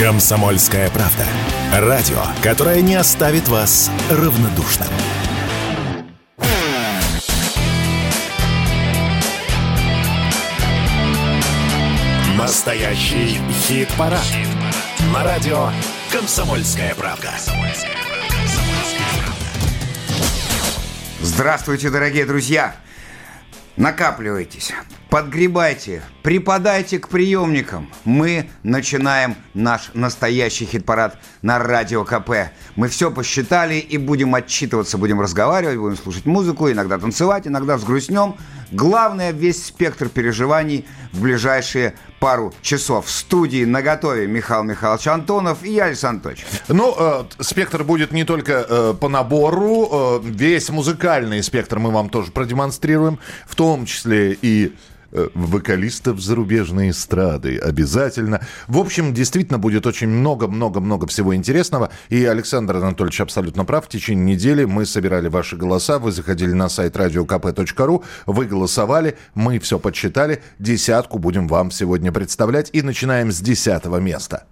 Комсомольская правда. Радио, которое не оставит вас равнодушным. Настоящий хит-парад. На радио «Комсомольская правда». Здравствуйте, дорогие друзья! Накапливайтесь, подгребайте, припадайте к приемникам. Мы начинаем наш настоящий хит-парад на Радио КП. Мы все посчитали и будем отчитываться, будем разговаривать, будем слушать музыку, иногда танцевать, иногда взгрустнем. Главное, весь спектр переживаний в ближайшие пару часов. В студии на готове Михаил Михайлович Антонов и я, Александр Анатольевич. Ну, э, спектр будет не только э, по набору, э, весь музыкальный спектр мы вам тоже продемонстрируем, в том числе и вокалистов зарубежной эстрады обязательно. В общем, действительно будет очень много-много-много всего интересного. И Александр Анатольевич абсолютно прав. В течение недели мы собирали ваши голоса. Вы заходили на сайт radiokp.ru, вы голосовали, мы все подсчитали. Десятку будем вам сегодня представлять. И начинаем с десятого места.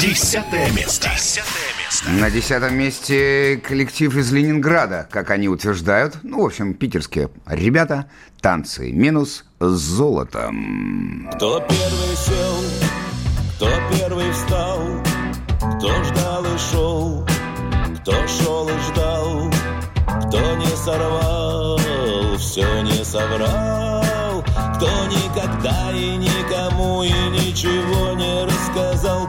Десятое место. Десятое на десятом месте коллектив из Ленинграда, как они утверждают. Ну, в общем, питерские ребята. Танцы минус с золотом. Кто первый сел, кто первый встал, кто ждал и шел, кто шел и ждал, кто не сорвал, все не соврал, кто никогда и никому и ничего не рассказал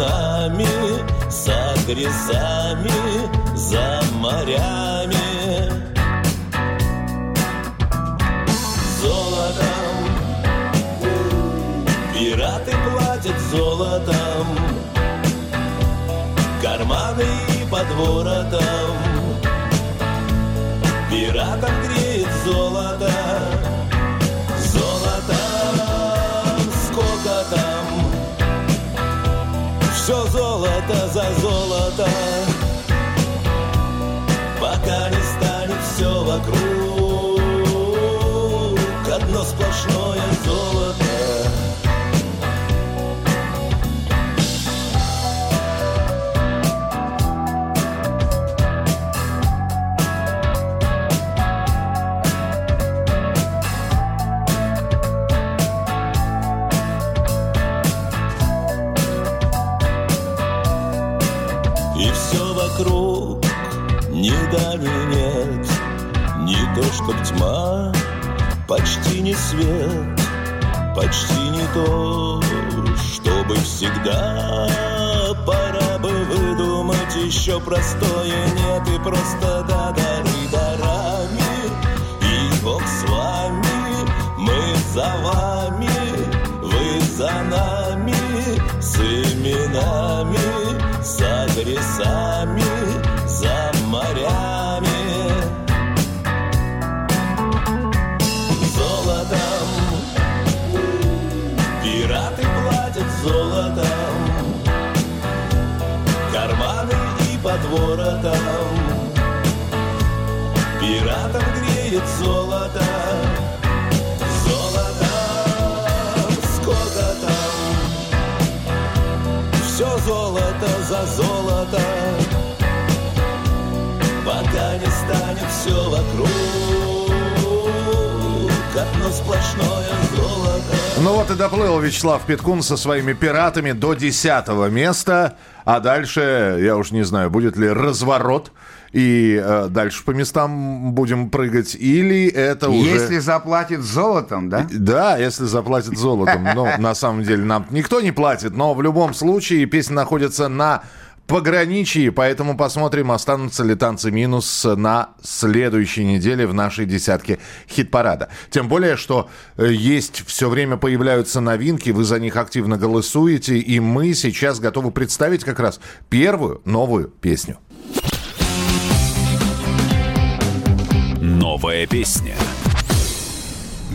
именами, с адресами, за морями. Золотом пираты платят золотом, карманы и под золото то, чтоб тьма, почти не свет Почти не то, чтобы всегда. Пора бы выдумать еще простое. Нет и просто да воротом. Пиратам греет золото, золото, сколько там? Все золото за золото пока не станет все вокруг одно сплошное. Ну вот и доплыл Вячеслав Питкун со своими пиратами до десятого места. А дальше, я уж не знаю, будет ли разворот, и э, дальше по местам будем прыгать, или это уже... Если заплатит золотом, да? Да, если заплатит золотом. Но на самом деле нам никто не платит, но в любом случае песня находится на пограничии, поэтому посмотрим, останутся ли танцы минус на следующей неделе в нашей десятке хит-парада. Тем более, что э, есть все время появляются новинки, вы за них активно голосуете, и мы сейчас готовы представить как раз первую новую песню. Новая песня.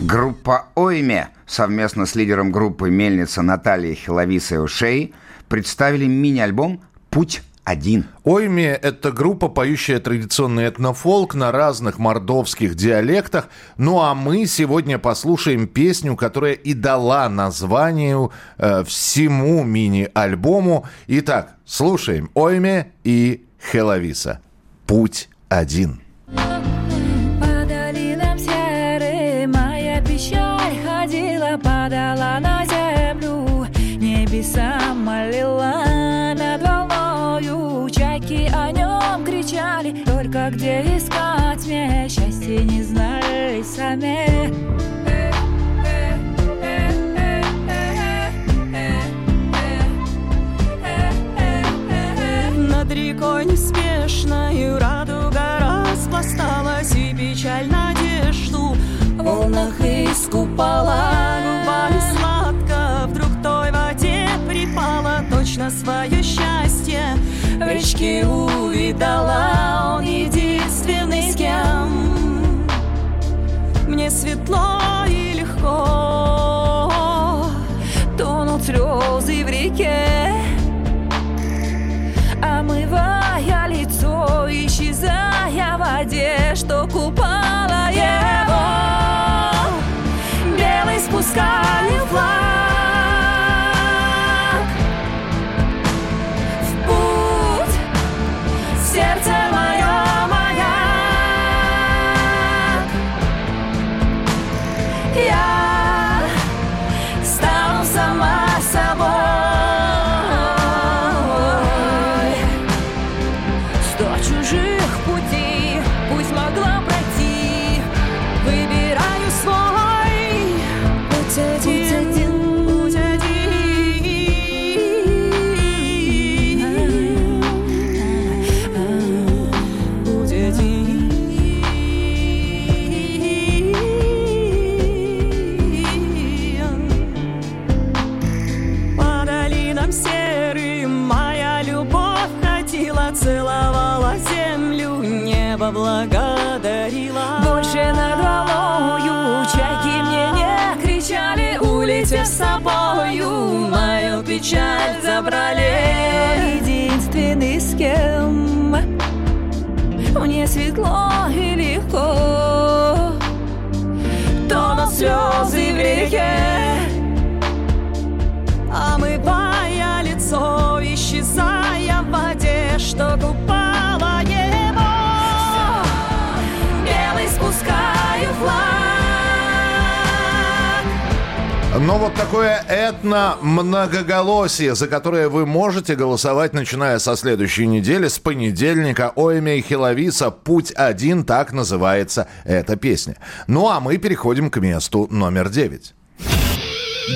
Группа «Ойме» совместно с лидером группы «Мельница» Натальей Хиловисой Ушей представили мини-альбом «Путь один. Ойме – это группа, поющая традиционный этнофолк на разных мордовских диалектах. Ну а мы сегодня послушаем песню, которая и дала название э, всему мини-альбому. Итак, слушаем Ойме и Хеловиса. Путь один. Сами. Над рекой неспешною радуга распласталась И печаль надежду. В волнах искупала Губами сладко. Вдруг той воде припала Точно свое счастье. В речке увидала Он единственный мне светло и легко Тонут слезы в реке, омывая лицо, исчезая в воде, что купала его. Белый спускали Но вот такое этно-многоголосие, за которое вы можете голосовать, начиная со следующей недели, с понедельника. Ойме и Хиловиса «Путь один», так называется эта песня. Ну а мы переходим к месту номер девять.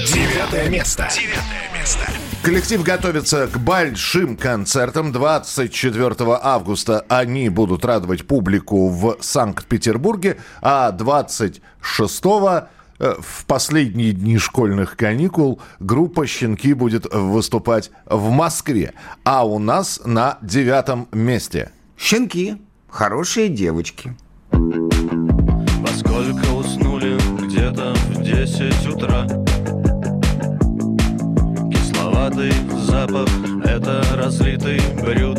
Девятое место. Девятое место. Коллектив готовится к большим концертам. 24 августа они будут радовать публику в Санкт-Петербурге, а 26 э, в последние дни школьных каникул группа «Щенки» будет выступать в Москве. А у нас на девятом месте. Щенки, хорошие девочки. Во сколько уснули? Где-то в 10 утра Кисловатый запах — это разлитый брют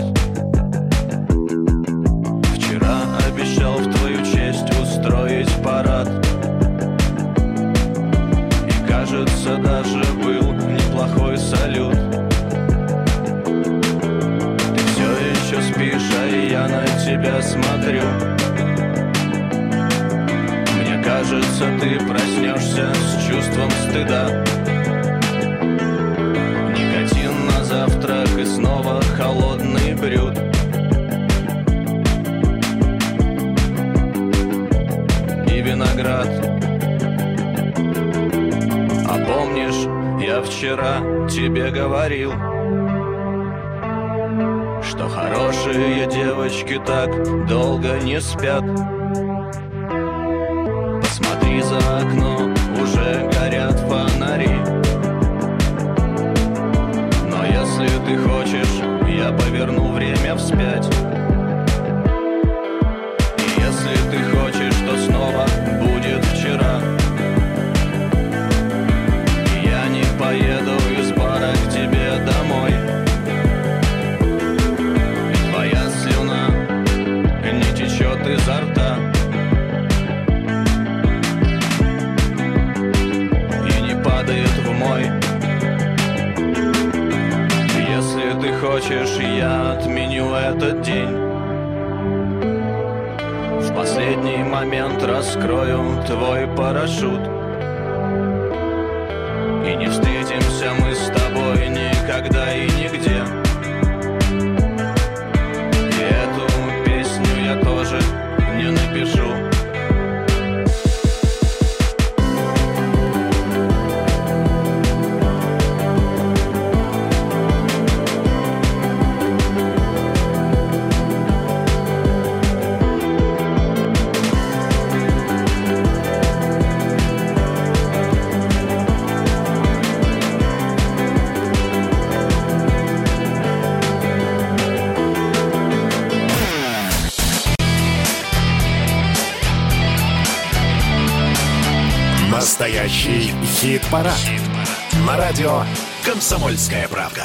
Вчера обещал в твою честь устроить парад кажется, даже был неплохой салют. Ты все еще спишь, а я на тебя смотрю. Мне кажется, ты проснешься с чувством стыда. Никотин на завтрак и снова холодный брют И виноград помнишь, я вчера тебе говорил Что хорошие девочки так долго не спят. Посмотри за окно, уже горят фонари. Но если ты хочешь, я поверну время вспять момент раскрою твой парашют. И не встретимся мы с тобой никогда и нигде Хит-парад. На радио «Комсомольская правда».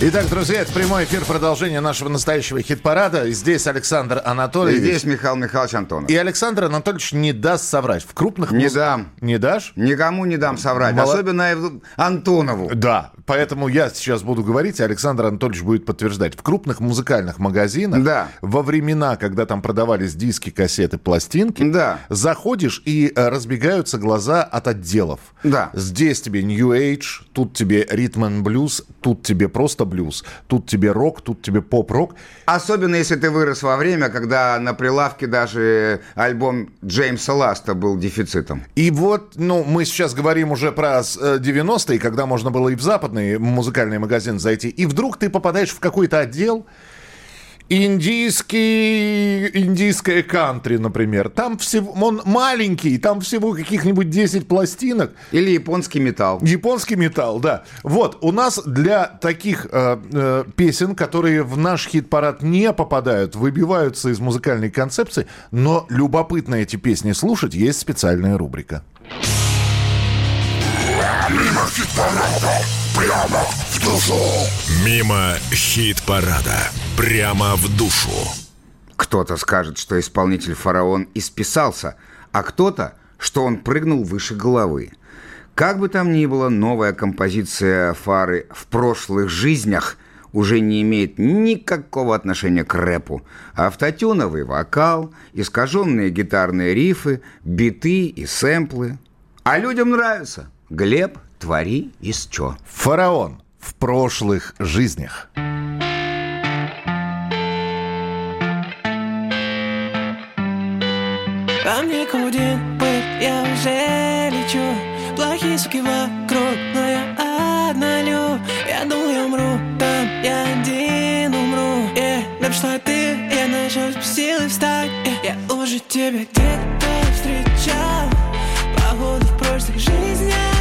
Итак, друзья, это прямой эфир продолжения нашего настоящего хит-парада. Здесь Александр Анатольевич. Здесь Михаил Михайлович Антонов. И Александр Анатольевич не даст соврать. В крупных... Не муз- дам. Не дашь? Никому не дам соврать, Мало- особенно Антонову. Да, поэтому я сейчас буду говорить, и Александр Анатольевич будет подтверждать. В крупных музыкальных магазинах Да. во времена, когда там продавались диски, кассеты, пластинки, Да. заходишь и э, разбегаются глаза от отделов. Да. Здесь тебе New Age, тут тебе ритм and блюз, тут тебе просто блюз, тут тебе рок, тут тебе поп-рок. Особенно если ты вырос во время, когда на прилавке даже альбом Джеймса Ласта был дефицитом. И вот, ну, мы сейчас говорим уже про с- э, 90-е, когда можно было и в западный музыкальный магазин зайти, и вдруг ты попадаешь в какой-то отдел, индийский, индийское кантри, например. Там всего, он маленький, там всего каких-нибудь 10 пластинок. Или японский металл. Японский металл, да. Вот, у нас для таких э, э, песен, которые в наш хит-парад не попадают, выбиваются из музыкальной концепции, но любопытно эти песни слушать, есть специальная рубрика. Мимо хит-парада. Прямо в душу. Кто-то скажет, что исполнитель «Фараон» исписался, а кто-то, что он прыгнул выше головы. Как бы там ни было, новая композиция Фары «В прошлых жизнях» уже не имеет никакого отношения к рэпу. Автотюновый вокал, искаженные гитарные рифы, биты и сэмплы. А людям нравится. Глеб, твори из чё. Фараон в прошлых жизнях. Ко мне кудин быть, я уже лечу Плохие суки вокруг, но я одна лю Я думал, я умру, там я один умру yeah. Да пришла ты, я нашел силы встать yeah. Я уже тебя где-то встречал Походу в прошлых жизнях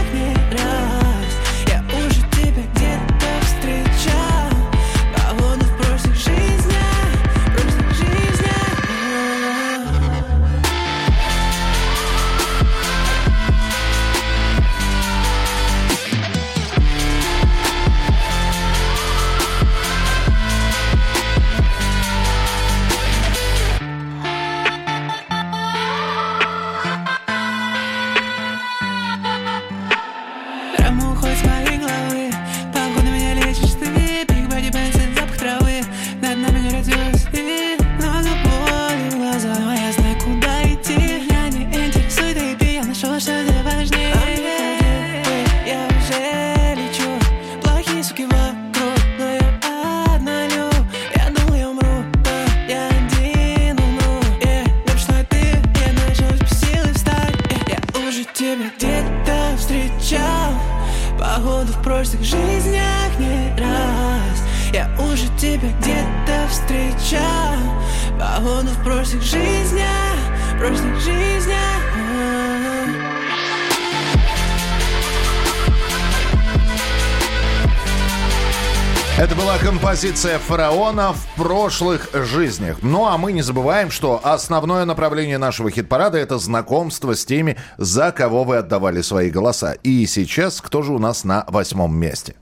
была композиция фараона в прошлых жизнях. Ну а мы не забываем, что основное направление нашего хит-парада это знакомство с теми, за кого вы отдавали свои голоса. И сейчас кто же у нас на восьмом месте?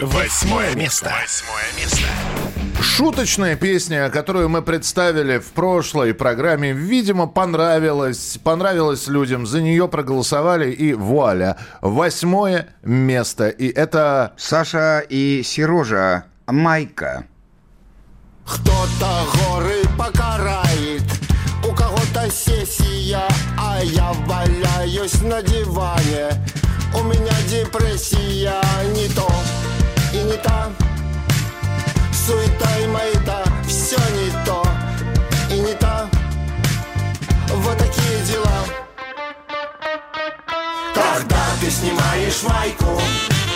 Восьмое место. Восьмое место. Шуточная песня, которую мы представили в прошлой программе, видимо, понравилась, понравилась людям, за нее проголосовали и вуаля, восьмое место. И это... Саша и Сережа Майка. Кто-то горы покарает, у кого-то сессия, а я валяюсь на диване. У меня депрессия не то и не та. Суета и маята, все не то и не та. Вот такие дела. Когда ты снимаешь майку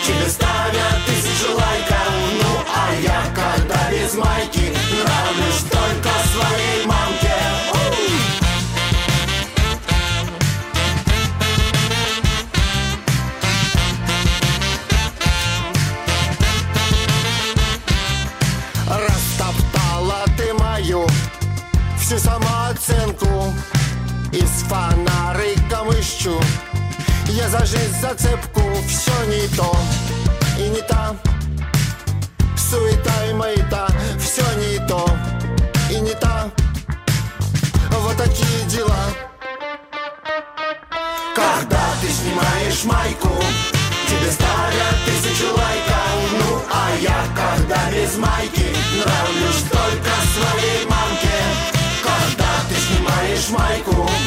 Тебе ставят тысячу лайков. Ну а я, фонариком ищу Я за жизнь зацепку Все не то. И не та. Суета и маята Все не то. И не та. Вот такие дела. Когда ты снимаешь майку Тебе ставят тысячу лайков. Ну а я когда без майки Нравлюсь только своей мамке. Когда ты снимаешь майку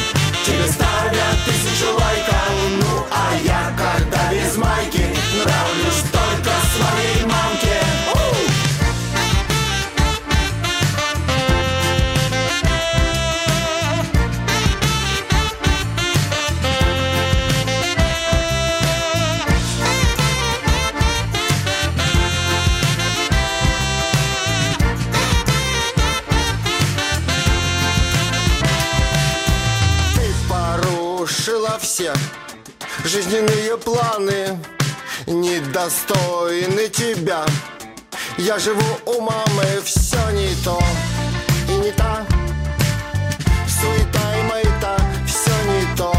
Я живу у мамы, все не то и не та Суета и маята, все не то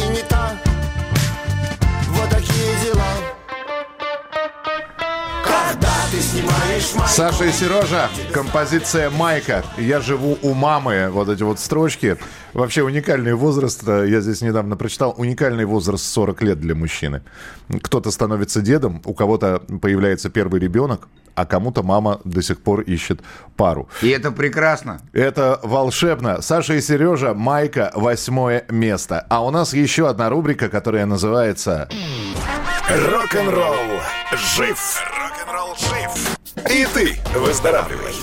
и не та Вот такие дела Когда ты снимаешь майку Саша и Сережа, композиция Майка. Я живу у мамы. Вот эти вот строчки. Вообще уникальный возраст. Я здесь недавно прочитал. Уникальный возраст 40 лет для мужчины. Кто-то становится дедом, у кого-то появляется первый ребенок, а кому-то мама до сих пор ищет пару. И это прекрасно. Это волшебно. Саша и Сережа, Майка, восьмое место. А у нас еще одна рубрика, которая называется... Рок-н-ролл жив. Рок-н-ролл жив. И ты выздоравливай.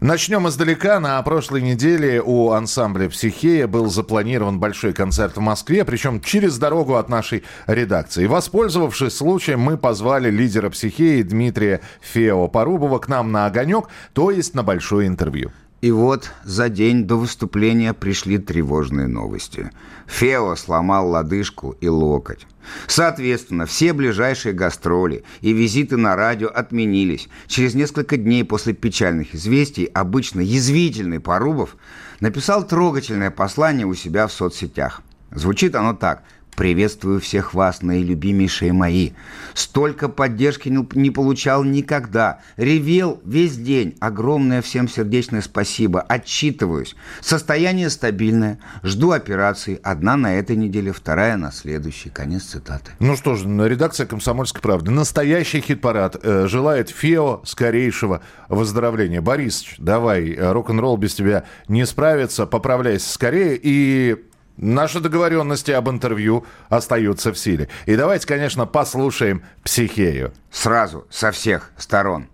Начнем издалека. На прошлой неделе у ансамбля «Психея» был запланирован большой концерт в Москве, причем через дорогу от нашей редакции. Воспользовавшись случаем, мы позвали лидера «Психеи» Дмитрия Фео-Порубова к нам на «Огонек», то есть на большое интервью. И вот за день до выступления пришли тревожные новости. Фео сломал лодыжку и локоть. Соответственно, все ближайшие гастроли и визиты на радио отменились. Через несколько дней после печальных известий обычно язвительный Порубов написал трогательное послание у себя в соцсетях. Звучит оно так – Приветствую всех вас, наилюбимейшие мои. Столько поддержки не, получал никогда. Ревел весь день. Огромное всем сердечное спасибо. Отчитываюсь. Состояние стабильное. Жду операции. Одна на этой неделе, вторая на следующей. Конец цитаты. Ну что ж, редакция «Комсомольской правды». Настоящий хит-парад. э, Желает Фео скорейшего выздоровления. Борисович, давай, э, рок-н-ролл без тебя не справится. Поправляйся скорее. И наши договоренности об интервью остаются в силе. И давайте, конечно, послушаем «Психею». Сразу, со всех сторон.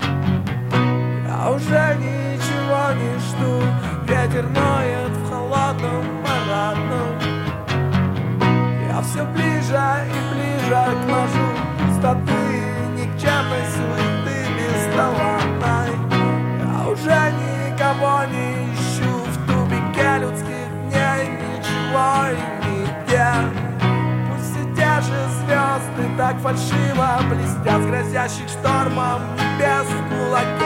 Я уже ничего не жду Ветер ноет так фальшиво Блестят с грозящих штормом небес в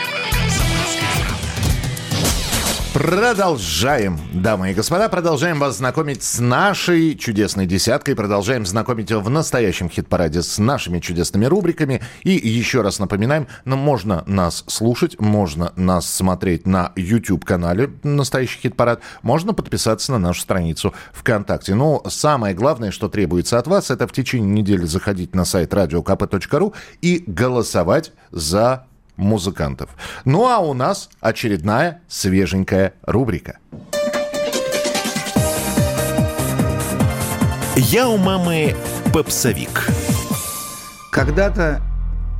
Продолжаем, дамы и господа, продолжаем вас знакомить с нашей чудесной десяткой, продолжаем знакомить в настоящем хит-параде с нашими чудесными рубриками. И еще раз напоминаем, ну, можно нас слушать, можно нас смотреть на YouTube-канале «Настоящий хит-парад», можно подписаться на нашу страницу ВКонтакте. Но самое главное, что требуется от вас, это в течение недели заходить на сайт radiokp.ru и голосовать за музыкантов. Ну а у нас очередная свеженькая рубрика. Я у мамы попсовик. Когда-то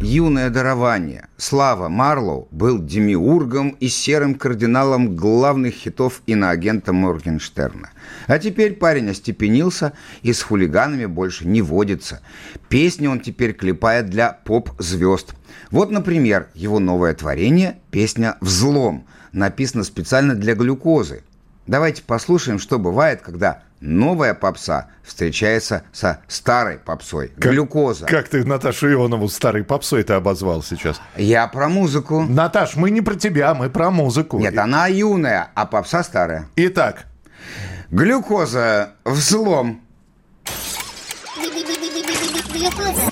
юное дарование Слава Марлоу был демиургом и серым кардиналом главных хитов иноагента Моргенштерна. А теперь парень остепенился и с хулиганами больше не водится. Песни он теперь клепает для поп-звезд. Вот, например, его новое творение – песня «Взлом», написана специально для глюкозы. Давайте послушаем, что бывает, когда новая попса встречается со старой попсой. Глюкоза. Как ты Наташу Ионову старой попсой это обозвал сейчас? Я про музыку. Наташ, мы не про тебя, мы про музыку. Нет, она юная, а попса старая. Итак, Глюкоза, взлом. Наблюдается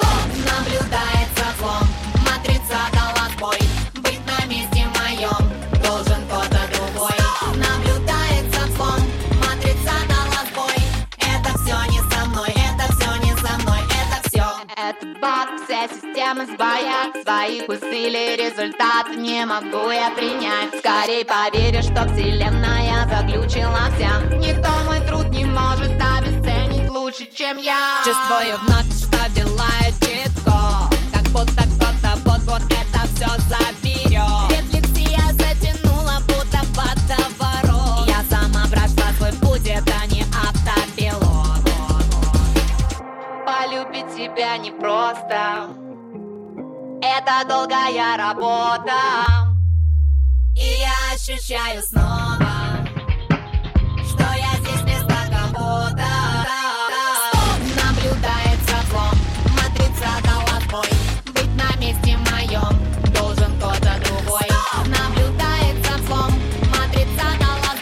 Это баг, вся система сбоят Своих усилий результат не могу я принять. Скорей поверишь, что вселенная заглючила вся Никто мой труд не может обесценить лучше, чем я. Чувствую вновь, что дела читко Как будто кто-то вот-вот это все заберет Себя непросто. Это долгая работа. И я ощущаю снова что я здесь вместо Наблюдается злом, матрица дала Быть на месте моем должен кто-то другой. Наблюдается злом, матрица дала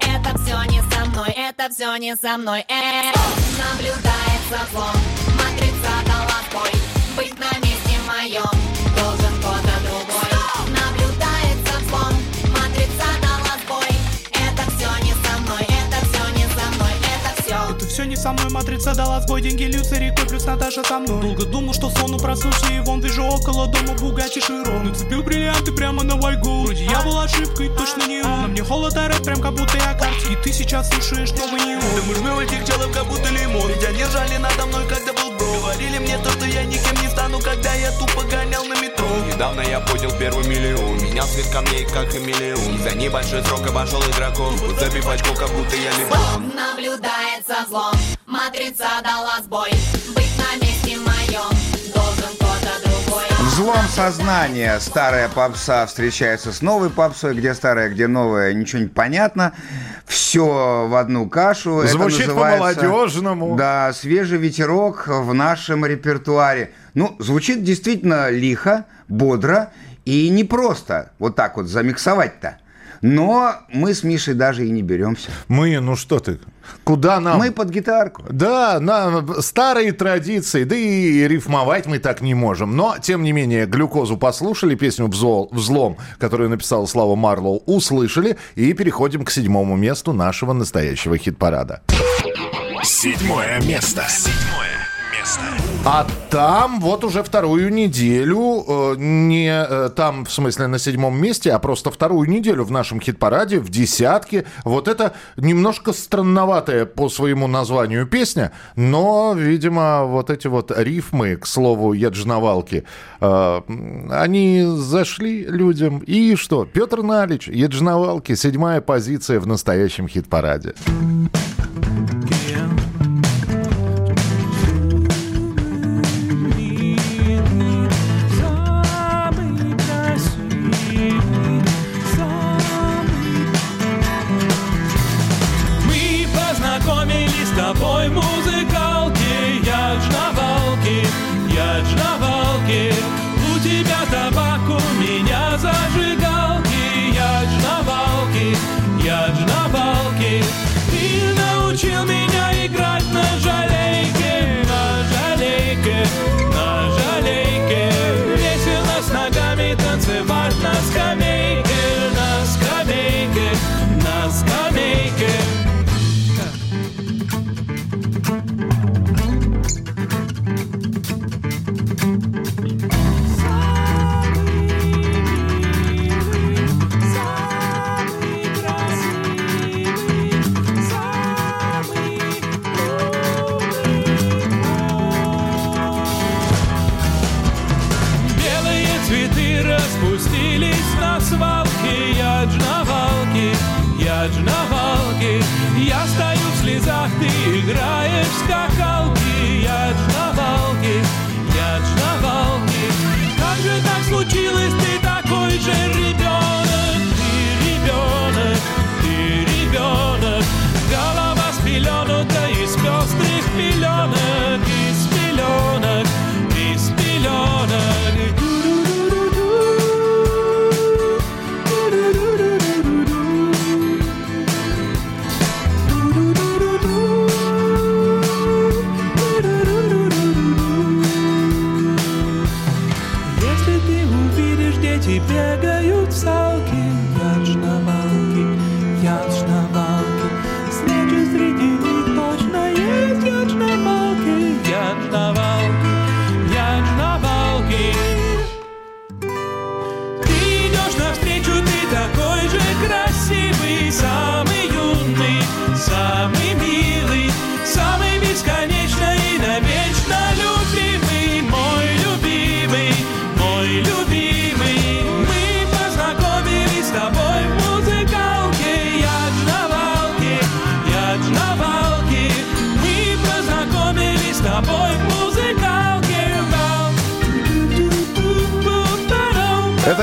Это все не со мной, это все не со мной. Э Наблюдается злом, матрица дала сбой Быть на месте моем. Должен кто-то другой Наблюдается злом, матрица дала сбой. Это все не со мной, это все не со мной, это все Это все не со мной, матрица дала сбой. Деньги льются рекой, плюс Наташа со мной. Долго думал, что сон проснулся И вон вижу около дома Бугачи Широн. Нацепил бриллианты прямо на вайгу Вроде я был ошибкой, точно не он. На мне холод орет, прям как будто я карте И ты сейчас слушаешь новый не Да мы жмем этих челов, как будто лимон. Ведь они ржали надо мной, когда Говорили мне то, что я никем не стану Когда я тупо гонял на метро Недавно я поднял первый миллион Менял цвет камней, как И за небольшой срок обошел и дракон Вот забив очко, как будто я лимон Наблюдается злом, матрица дала сбой Быть на месте моем должен кто-то другой Взлом сознания. Старая попса встречается с новой попсой. Где старая, где новая, ничего не понятно. Все в одну кашу. Звучит по-молодежному. Да, свежий ветерок в нашем репертуаре. Ну, звучит действительно лихо, бодро и непросто вот так вот замиксовать-то. Но мы с Мишей даже и не беремся. Мы, ну что ты, куда нам? Мы под гитарку. Да, на старые традиции, да и рифмовать мы так не можем. Но, тем не менее, глюкозу послушали, песню «Взол- «Взлом», которую написал Слава Марлоу, услышали, и переходим к седьмому месту нашего настоящего хит-парада. Седьмое место. Седьмое место. А там вот уже вторую неделю, э, не э, там, в смысле, на седьмом месте, а просто вторую неделю в нашем хит-параде, в десятке. Вот это немножко странноватая по своему названию песня, но, видимо, вот эти вот рифмы, к слову, Яджновалки, э, они зашли людям. И что? Петр Налич, Яджновалки, седьмая позиция в настоящем хит-параде. Ж на валке Я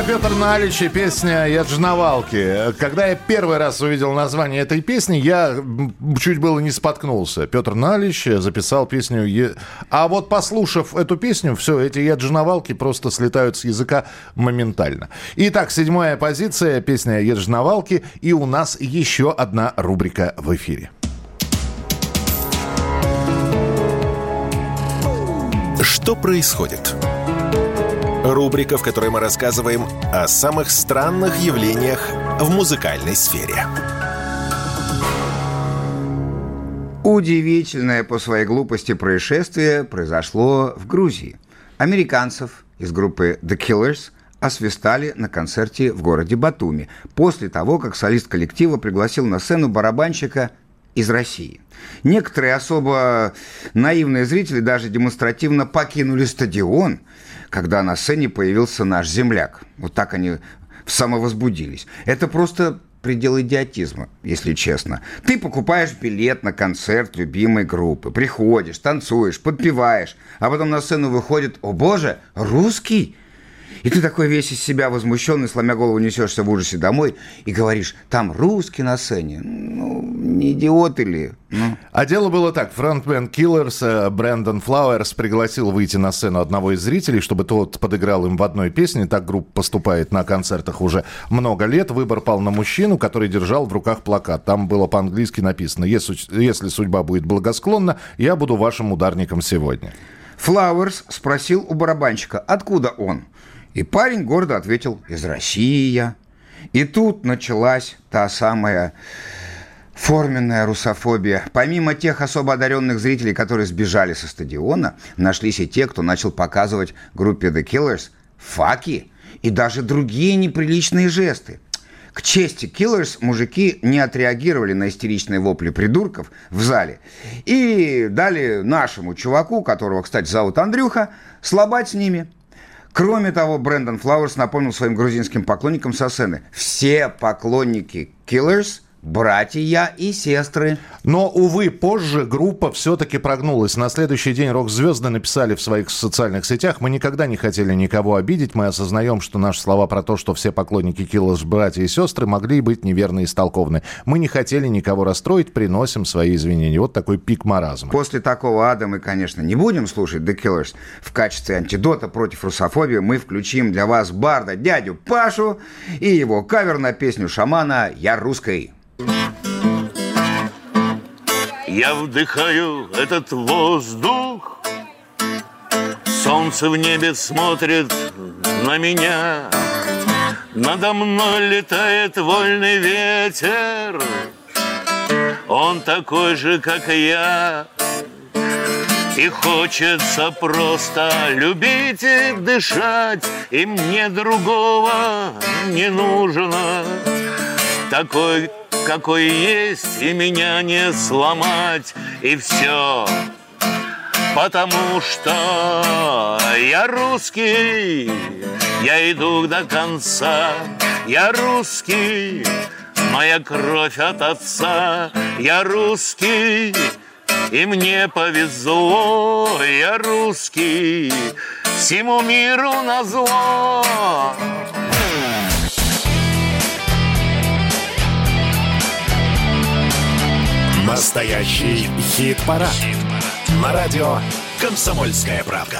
Петр Налич и песня «Я джновалки». Когда я первый раз увидел название этой песни, я чуть было не споткнулся. Петр Налич записал песню... А вот послушав эту песню, все, эти «Я джновалки» просто слетают с языка моментально. Итак, седьмая позиция, песня «Я джновалки», и у нас еще одна рубрика в эфире. Что происходит? Рубрика, в которой мы рассказываем о самых странных явлениях в музыкальной сфере. Удивительное по своей глупости происшествие произошло в Грузии. Американцев из группы The Killers освистали на концерте в городе Батуми после того, как солист коллектива пригласил на сцену барабанщика из России. Некоторые особо наивные зрители даже демонстративно покинули стадион, когда на сцене появился наш земляк. Вот так они самовозбудились. Это просто предел идиотизма, если честно. Ты покупаешь билет на концерт любимой группы, приходишь, танцуешь, подпеваешь, а потом на сцену выходит, о боже, русский? И ты такой весь из себя возмущенный, сломя голову, несешься в ужасе домой и говоришь, там русский на сцене. Ну, не идиоты ли? Ну. А дело было так. Фронтмен Killers э, Брэндон Флауэрс пригласил выйти на сцену одного из зрителей, чтобы тот подыграл им в одной песне. Так группа поступает на концертах уже много лет. Выбор пал на мужчину, который держал в руках плакат. Там было по-английски написано «Если, судьба будет благосклонна, я буду вашим ударником сегодня». Флауэрс спросил у барабанщика, откуда он. И парень гордо ответил, из России. И тут началась та самая форменная русофобия. Помимо тех особо одаренных зрителей, которые сбежали со стадиона, нашлись и те, кто начал показывать группе The Killers факи и даже другие неприличные жесты. К чести Killers мужики не отреагировали на истеричные вопли придурков в зале и дали нашему чуваку, которого, кстати, зовут Андрюха, слабать с ними. Кроме того, Брэндон Флауэрс напомнил своим грузинским поклонникам со сцены. Все поклонники Killers – братья и сестры. Но, увы, позже группа все-таки прогнулась. На следующий день рок-звезды написали в своих социальных сетях, мы никогда не хотели никого обидеть, мы осознаем, что наши слова про то, что все поклонники Killers братья и сестры, могли быть неверно истолкованы. Мы не хотели никого расстроить, приносим свои извинения. Вот такой пик маразма. После такого ада мы, конечно, не будем слушать The Killers. В качестве антидота против русофобии мы включим для вас барда дядю Пашу и его кавер на песню шамана «Я русской». Я вдыхаю этот воздух. Солнце в небе смотрит на меня. Надо мной летает вольный ветер. Он такой же, как и я. И хочется просто любить и дышать, И мне другого не нужно. Такой, какой есть, и меня не сломать, и все. Потому что я русский, я иду до конца, я русский, моя кровь от отца, я русский, и мне повезло, я русский, всему миру назло. Настоящий хит-парад. На радио «Комсомольская правда».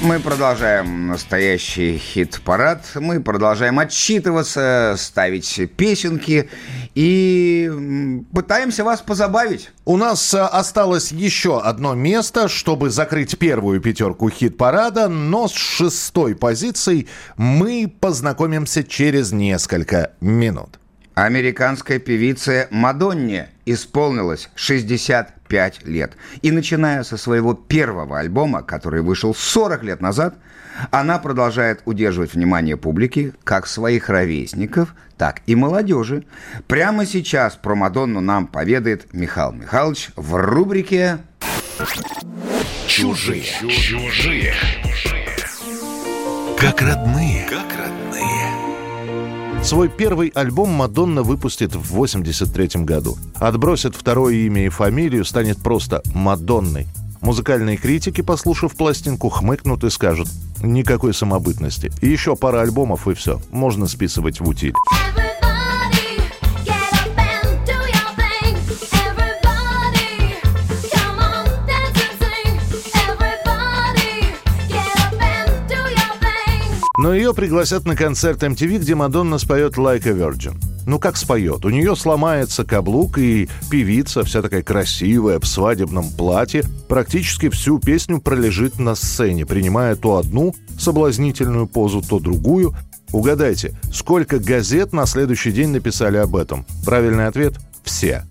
Мы продолжаем настоящий хит-парад. Мы продолжаем отчитываться, ставить песенки и пытаемся вас позабавить. У нас э, осталось еще одно место, чтобы закрыть первую пятерку хит-парада, но с шестой позицией мы познакомимся через несколько минут. Американской певице Мадонне исполнилось 65 лет. И начиная со своего первого альбома, который вышел 40 лет назад, она продолжает удерживать внимание публики как своих ровесников, так и молодежи. Прямо сейчас про Мадонну нам поведает Михаил Михайлович в рубрике Чужие. Чужие. Как родные. Как родные. Свой первый альбом Мадонна выпустит в 83 году. Отбросит второе имя и фамилию, станет просто Мадонной. Музыкальные критики, послушав пластинку, хмыкнут и скажут «никакой самобытности». Еще пара альбомов и все. Можно списывать в утиль. Но ее пригласят на концерт MTV, где Мадонна споет «Like a Virgin». Ну как споет? У нее сломается каблук, и певица, вся такая красивая, в свадебном платье, практически всю песню пролежит на сцене, принимая то одну соблазнительную позу, то другую. Угадайте, сколько газет на следующий день написали об этом? Правильный ответ – все.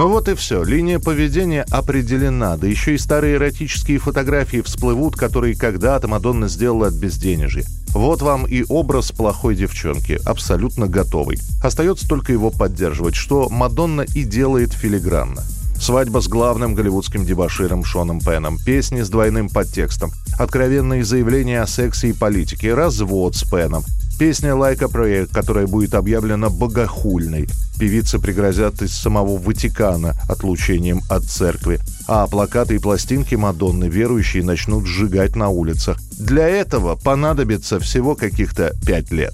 Ну вот и все. Линия поведения определена. Да еще и старые эротические фотографии всплывут, которые когда-то Мадонна сделала от безденежья. Вот вам и образ плохой девчонки, абсолютно готовый. Остается только его поддерживать, что Мадонна и делает филигранно. Свадьба с главным голливудским дебоширом Шоном Пеном, песни с двойным подтекстом, откровенные заявления о сексе и политике, развод с Пеном, песня «Like a Prayer», которая будет объявлена богохульной. Певицы пригрозят из самого Ватикана отлучением от церкви, а плакаты и пластинки Мадонны верующие начнут сжигать на улицах. Для этого понадобится всего каких-то пять лет.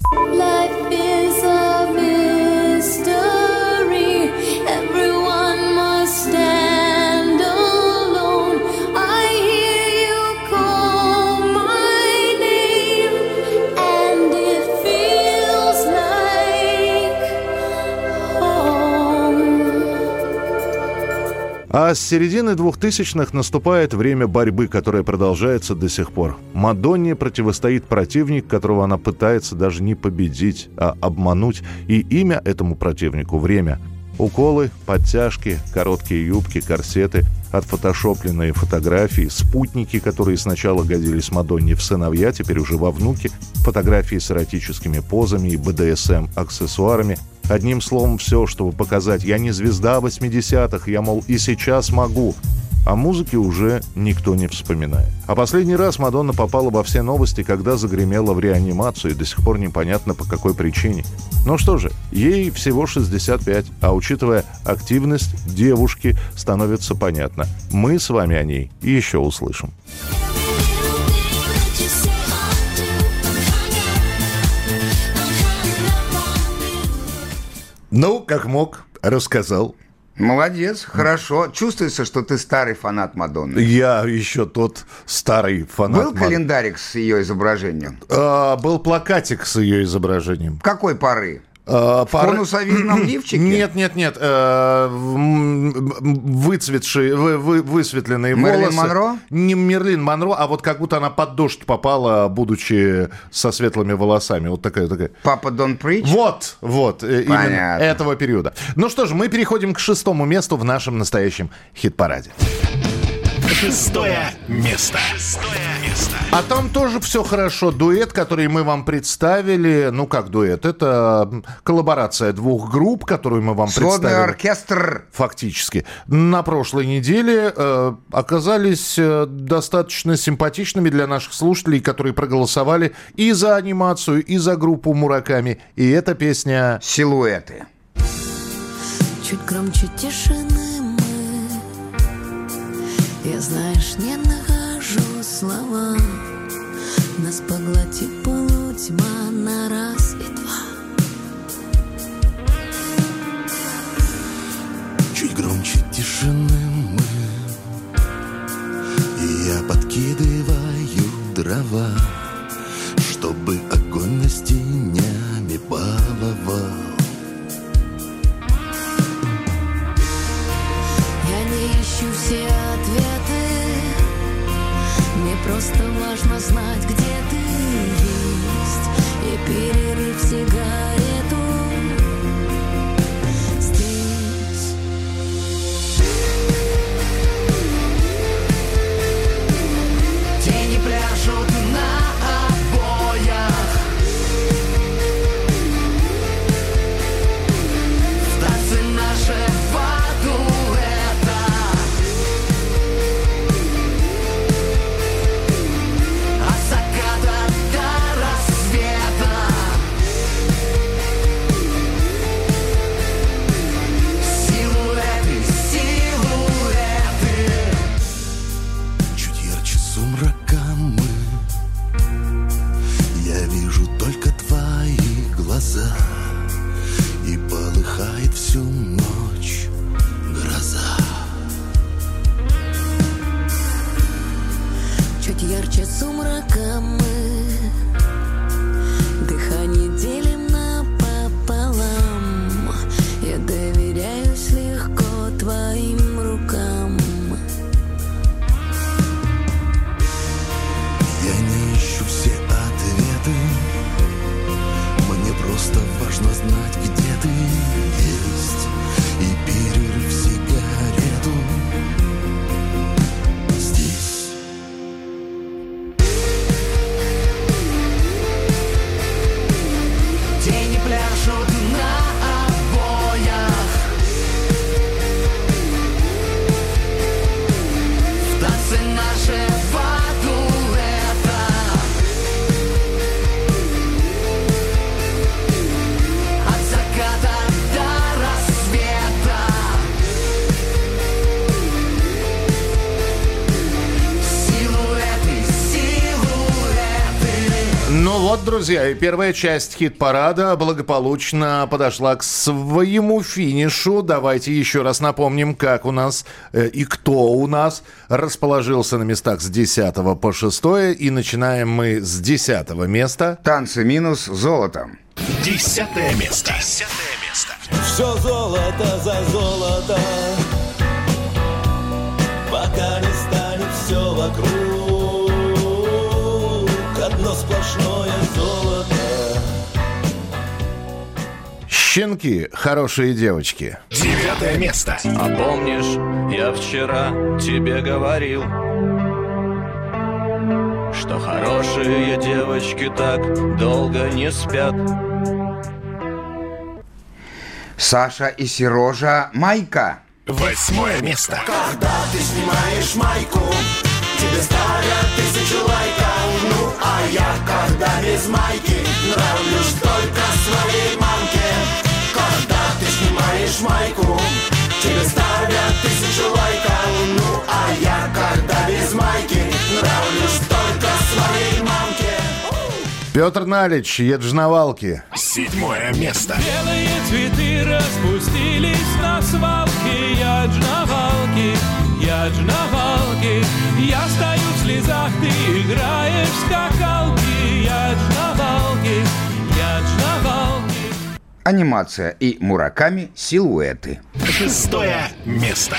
А с середины 2000-х наступает время борьбы, которая продолжается до сих пор. Мадонне противостоит противник, которого она пытается даже не победить, а обмануть. И имя этому противнику – время. Уколы, подтяжки, короткие юбки, корсеты, отфотошопленные фотографии, спутники, которые сначала годились Мадонне в сыновья, теперь уже во внуки, фотографии с эротическими позами и БДСМ-аксессуарами. Одним словом, все, чтобы показать, я не звезда 80-х, я, мол, и сейчас могу. О музыке уже никто не вспоминает. А последний раз Мадонна попала во все новости, когда загремела в реанимацию, и до сих пор непонятно по какой причине. Ну что же, ей всего 65, а учитывая активность девушки, становится понятно. Мы с вами о ней еще услышим. Ну, как мог, рассказал. Молодец, хорошо. Чувствуется, что ты старый фанат Мадонны. Я еще тот старый фанат. Был Мад- календарик с ее изображением? А, был плакатик с ее изображением. Какой поры? А, В пора- конусовидном лифчике? Нет, нет, нет. э, выцветшие, вы- вы- высветленные Мерлин волосы. Монро? Не Мерлин Монро, а вот как будто она под дождь попала, будучи со светлыми волосами. Вот такая такая. Папа Дон Прич? Вот, вот, э, именно Понятно. этого периода. Ну что ж, мы переходим к шестому месту в нашем настоящем хит-параде. Шестое место. А там тоже все хорошо. Дуэт, который мы вам представили, ну как дуэт, это коллаборация двух групп, которую мы вам Сводный представили. оркестр. Фактически. На прошлой неделе э, оказались э, достаточно симпатичными для наших слушателей, которые проголосовали и за анимацию, и за группу Мураками. И эта песня... Силуэты. Чуть громче тишины Я, знаешь, не нахожу слова. Нас поглотит полутьма на раз и два. Чуть громче тишины мы. И я подкидываю дрова Чтобы огонь над тенями баловал Я не ищу все ответы Мне просто важно знать, где ты есть. И перерыв сигарету друзья, и первая часть хит-парада благополучно подошла к своему финишу. Давайте еще раз напомним, как у нас э, и кто у нас расположился на местах с 10 по 6. И начинаем мы с 10 места. Танцы минус золотом. Десятое место. Десятое место. Все золото за золото Щенки, хорошие девочки. Девятое место. А помнишь, я вчера тебе говорил, что хорошие девочки так долго не спят. Саша и Сережа Майка. Восьмое место. Когда ты снимаешь майку Тебе ставят тысячу лайков Ну а я, когда без майки Нравлюсь только своей мамке снимаешь майку Тебе ставят тысячу лайков. Ну а я, когда без майки Нравлюсь только своей мамке. Петр Налич, Еджновалки. Седьмое место. Белые цветы распустились на свалке. Я джнавалки, я джнавалки Я стою в слезах, ты играешь в скакалки Анимация и Мураками силуэты. Шестое место.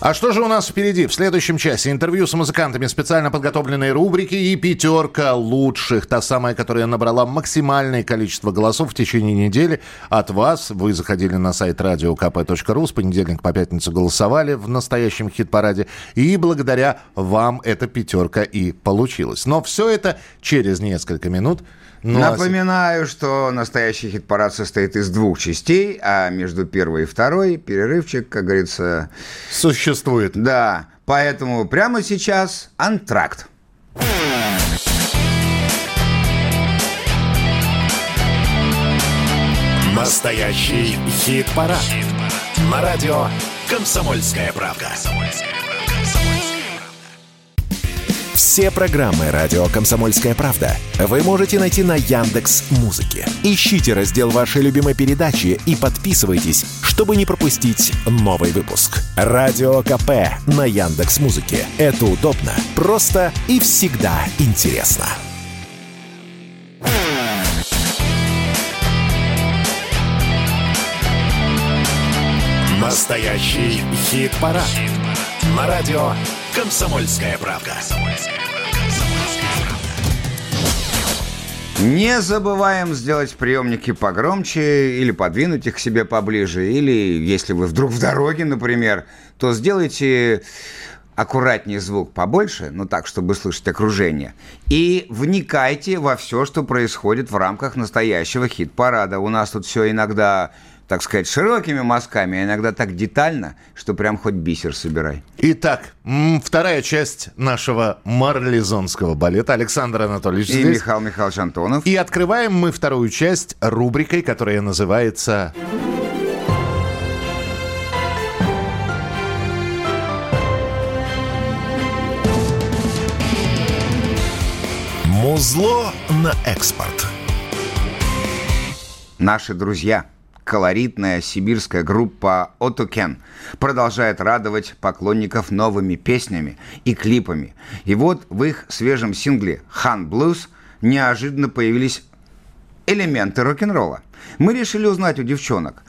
А что же у нас впереди? В следующем часе интервью с музыкантами, специально подготовленные рубрики и пятерка лучших. Та самая, которая набрала максимальное количество голосов в течение недели от вас. Вы заходили на сайт radiokp.ru, с понедельника по пятницу голосовали в настоящем хит-параде. И благодаря вам эта пятерка и получилась. Но все это через несколько минут. Ну, а с- Напоминаю, что настоящий хит-парад состоит из двух частей, а между первой и второй перерывчик, как говорится, Существует. да. Поэтому прямо сейчас антракт. Настоящий хит-парад. На радио «Комсомольская правда». Все программы радио Комсомольская правда вы можете найти на Яндекс Музыке. Ищите раздел вашей любимой передачи и подписывайтесь, чтобы не пропустить новый выпуск. Радио КП на Яндекс Музыке. Это удобно, просто и всегда интересно. Настоящий хит-парад. На радио «Комсомольская правда». Не забываем сделать приемники погромче или подвинуть их к себе поближе. Или если вы вдруг в дороге, например, то сделайте аккуратнее звук побольше, ну так, чтобы слышать окружение. И вникайте во все, что происходит в рамках настоящего хит-парада. У нас тут все иногда, так сказать, широкими мазками, а иногда так детально, что прям хоть бисер собирай. Итак, вторая часть нашего марлезонского балета. Александр Анатольевич И здесь. Михаил Михайлович Антонов. И открываем мы вторую часть рубрикой, которая называется Музло на экспорт. Наши друзья, колоритная сибирская группа «Отукен» продолжает радовать поклонников новыми песнями и клипами. И вот в их свежем сингле «Хан Блюз» неожиданно появились элементы рок-н-ролла. Мы решили узнать у девчонок,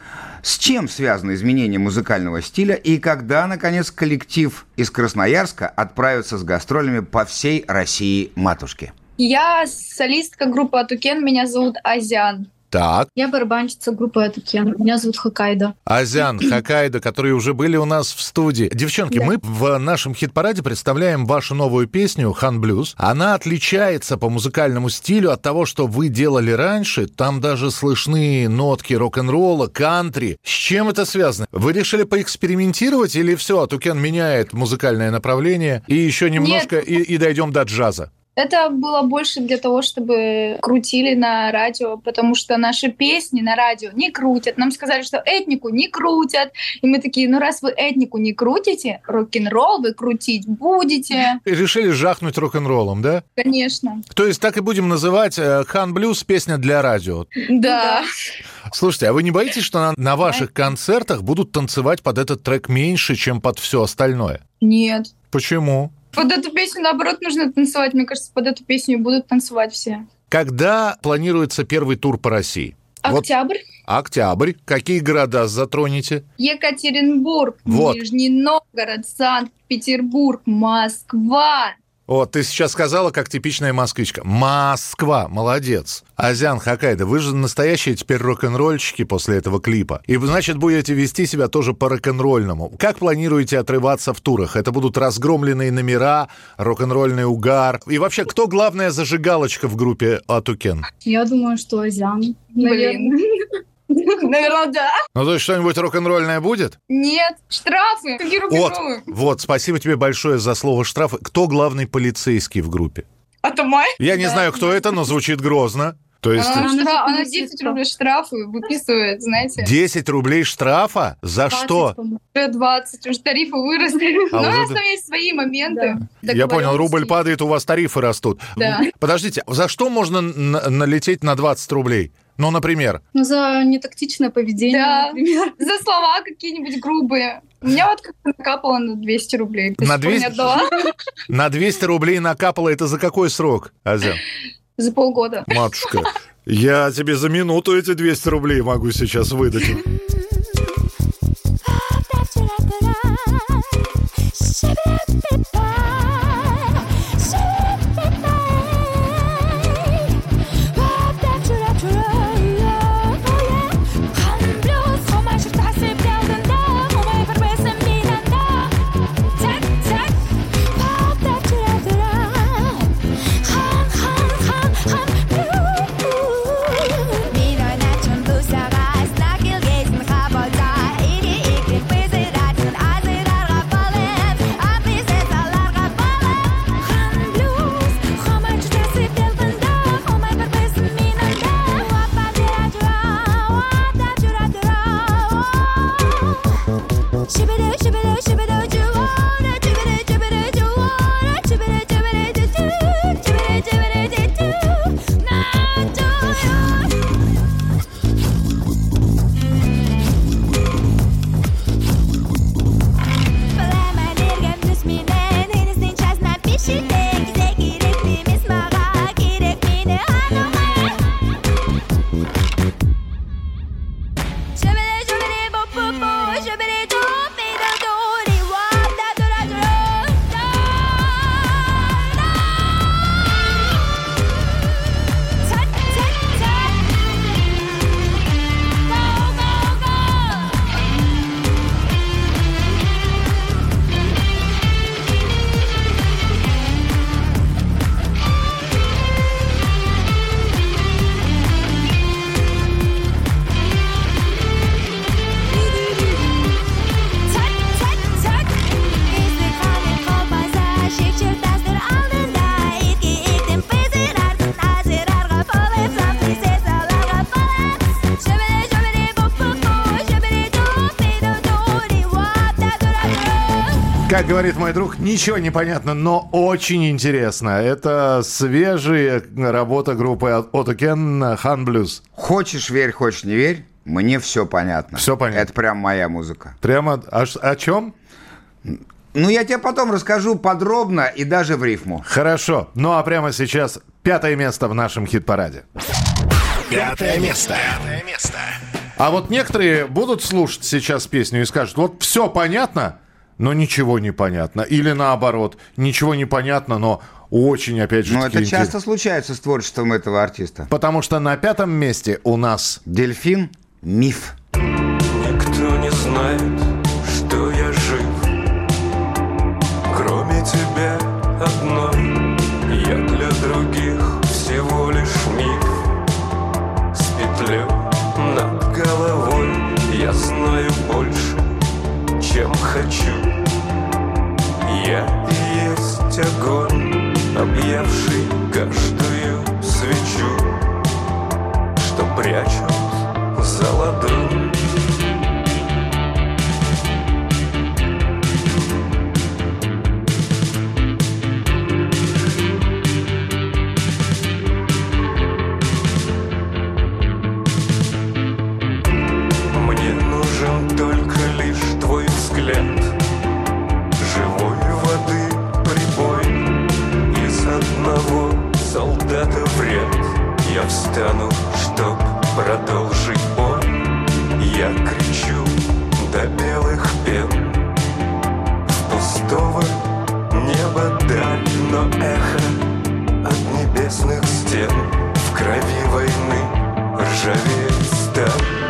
с чем связано изменение музыкального стиля и когда, наконец, коллектив из Красноярска отправится с гастролями по всей России матушке. Я солистка группы Атукен, меня зовут Азиан. Так. Я барабанщица группы Атукен, меня зовут Хоккайдо. Азиан, Хоккайдо, которые уже были у нас в студии. Девчонки, Да. мы в нашем хит-параде представляем вашу новую песню «Хан Блюз». Она отличается по музыкальному стилю от того, что вы делали раньше. Там даже слышны нотки рок-н-ролла, кантри. С чем это связано? Вы решили поэкспериментировать или все, Атукен меняет музыкальное направление и еще немножко и, и дойдем до джаза? Это было больше для того, чтобы крутили на радио, потому что наши песни на радио не крутят. Нам сказали, что этнику не крутят. И мы такие, ну раз вы этнику не крутите, рок-н-ролл вы крутить будете. И решили жахнуть рок-н-роллом, да? Конечно. То есть так и будем называть э, Хан Блюз песня для радио. Да. Слушайте, а вы не боитесь, что на, на ваших концертах будут танцевать под этот трек меньше, чем под все остальное? Нет. Почему? Под эту песню, наоборот, нужно танцевать. Мне кажется, под эту песню будут танцевать все. Когда планируется первый тур по России? Вот Октябрь, октябрь. Какие города затронете? Екатеринбург, Вот. Нижний Новгород, Санкт-Петербург, Москва. Вот, ты сейчас сказала, как типичная москвичка. Москва, молодец. Азян Хакайда, вы же настоящие теперь рок-н-ролльщики после этого клипа. И, значит, будете вести себя тоже по рок-н-ролльному. Как планируете отрываться в турах? Это будут разгромленные номера, рок-н-ролльный угар. И вообще, кто главная зажигалочка в группе Атукен? Я думаю, что Азиан. Блин. Наверное, да. Ну, то есть что-нибудь рок-н-ролльное будет? Нет, штрафы. Какие Вот, вот, спасибо тебе большое за слово штрафы. Кто главный полицейский в группе? Атамай? Я не Да. знаю, кто это, но звучит грозно. То есть Она, штраф- она 10 рублей штрафы выписывает, знаете. 10 рублей штрафа? За что? Уже 20, уже тарифы выросли. А Но у уже нас да. там есть свои моменты. Я понял, рубль падает, у вас тарифы растут. Да. Подождите, за что можно налететь на 20 рублей? Ну, например, Ну, за нетактичное поведение, Да, например. за слова какие-нибудь грубые. У меня вот как-то накапало на 200 рублей. На сих пор не 200? отдала. на 200 рублей накапало, это за какой срок, Азя? За полгода. Матушка, я тебе за минуту эти 200 рублей могу сейчас выдать. Как говорит мой друг, ничего не понятно, но очень интересно. Это свежая работа группы Отокен Хан Блюз. Хочешь верь, хочешь не верь, мне все понятно. Все понятно. Это прям моя музыка. Прямо о, ш- о чем? Ну, я тебе потом расскажу подробно и даже в рифму. Хорошо. Ну а прямо сейчас пятое место в нашем хит-параде. Пятое место. А вот некоторые будут слушать сейчас песню и скажут, вот все понятно, но ничего не понятно. Или наоборот, ничего не понятно, но очень, опять же, Ну, таки это интерес- часто случается с творчеством этого артиста. Потому что на пятом месте у нас... Дельфин – миф. Никто не знает, чем хочу Я встану, чтоб продолжить бой. Я кричу до белых пен. С пустого неба даль Но эхо от небесных стен. В крови войны ржавеет сталь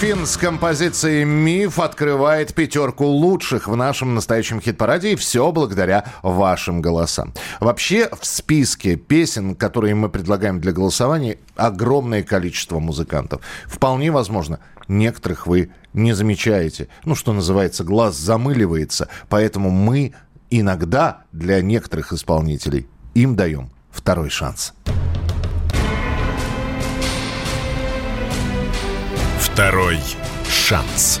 «Дельфин» с композицией «Миф» открывает пятерку лучших в нашем настоящем хит-параде. И все благодаря вашим голосам. Вообще, в списке песен, которые мы предлагаем для голосования, огромное количество музыкантов. Вполне возможно, некоторых вы не замечаете. Ну, что называется, глаз замыливается. Поэтому мы иногда для некоторых исполнителей им даем второй шанс. Второй шанс.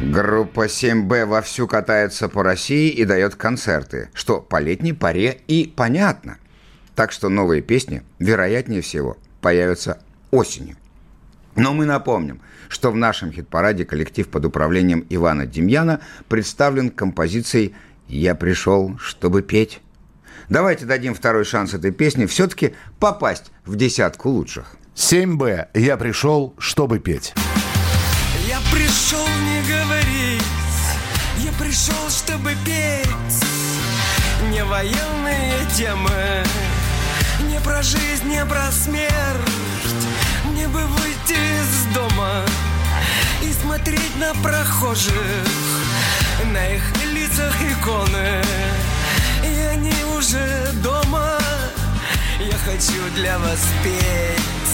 Группа 7Б вовсю катается по России и дает концерты, что по летней паре и понятно. Так что новые песни, вероятнее всего, появятся осенью. Но мы напомним, что в нашем хит-параде коллектив под управлением Ивана Демьяна представлен композицией «Я пришел, чтобы петь». Давайте дадим второй шанс этой песне все-таки попасть в десятку лучших. 7Б. Я пришел, чтобы петь. Я пришел не говорить, я пришел, чтобы петь. Не военные темы, не про жизнь, не про смерть. Мне бы выйти из дома и смотреть на прохожих, на их лицах иконы. Уже дома. Я хочу для вас петь,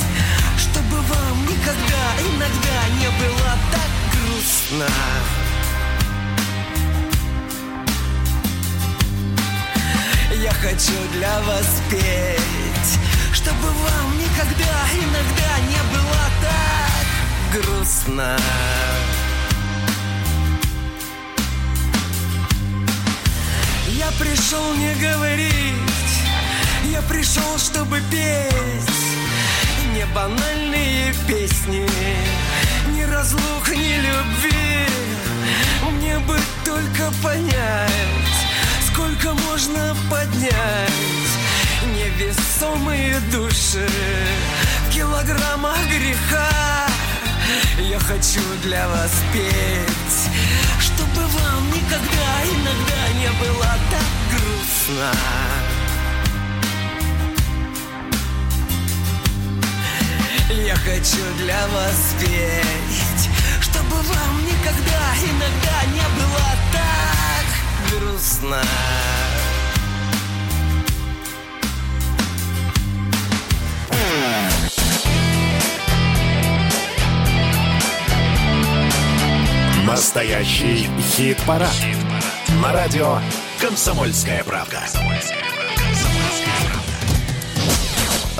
чтобы вам никогда, иногда не было так грустно. Я хочу для вас петь, чтобы вам никогда, иногда не было так грустно. Я пришел не говорить, я пришел, чтобы петь. Не банальные песни, ни разлук, ни любви. Мне бы только понять, сколько можно поднять Невесомые души в килограммах греха. Я хочу для вас петь, вам никогда, иногда не было так грустно Я хочу для вас петь, чтобы вам никогда, иногда не было так грустно. Настоящий хит-парад. На радио «Комсомольская правда».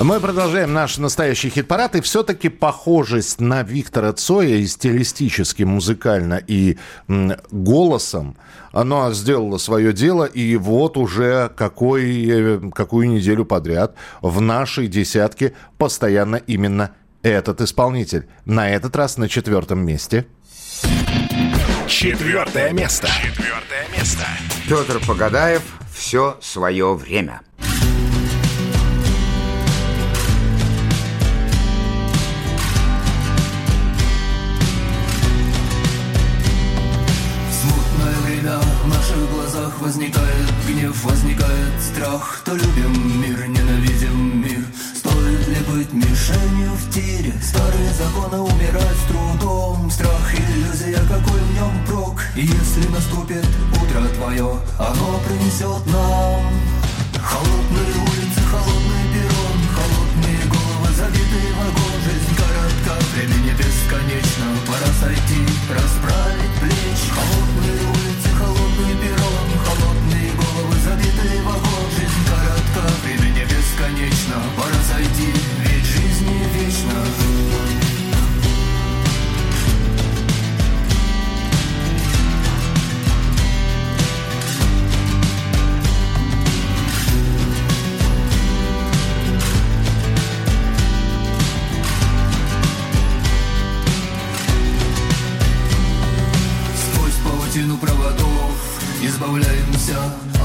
Мы продолжаем наш настоящий хит-парад, и все-таки похожесть на Виктора Цоя и стилистически, музыкально, и голосом, она сделала свое дело, и вот уже какой, э, какую неделю подряд в нашей десятке постоянно именно этот исполнитель. На этот раз на четвертом месте. Четвертое место. Четвертое место. Петр Погодаев «Все свое время». возникает гнев, возникает страх То любим мир, ненавидим мир Стоит ли быть мишенью в тени? Старые законы умирать с трудом. Страх, иллюзия, какой в нем прок. Если наступит утро твое, оно принесет нам Холодные улицы, холодный перрон Холодные головы, забитый вагон Жизнь коротка, времени бесконечно. Пора сойти, расправить плечи. Холодные улицы, паутину проводов. Избавляемся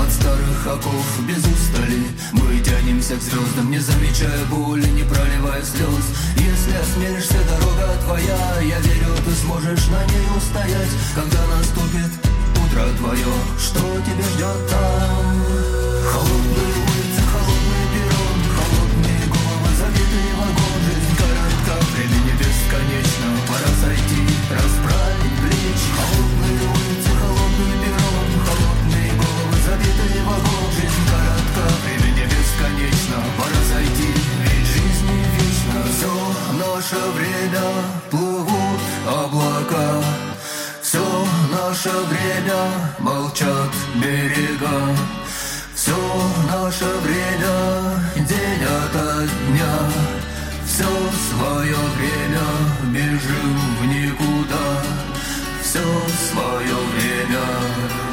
от старых оков. Без устали мы тянемся к звездам Не замечая боли, не проливая слез. Если осмелишься, дорога твоя. Я верю, ты сможешь на ней устоять. Когда наступит утро твое Что тебя ждет там? Холодные улицы, холодный перрон Холодные головы, забитый вагон Жизнь коротка, времени бесконечно. Пора сойти, расправить плечи наше время плывут облака. Все наше время молчат берега. Все наше время день ото дня. Все свое время бежим в никуда. Все свое время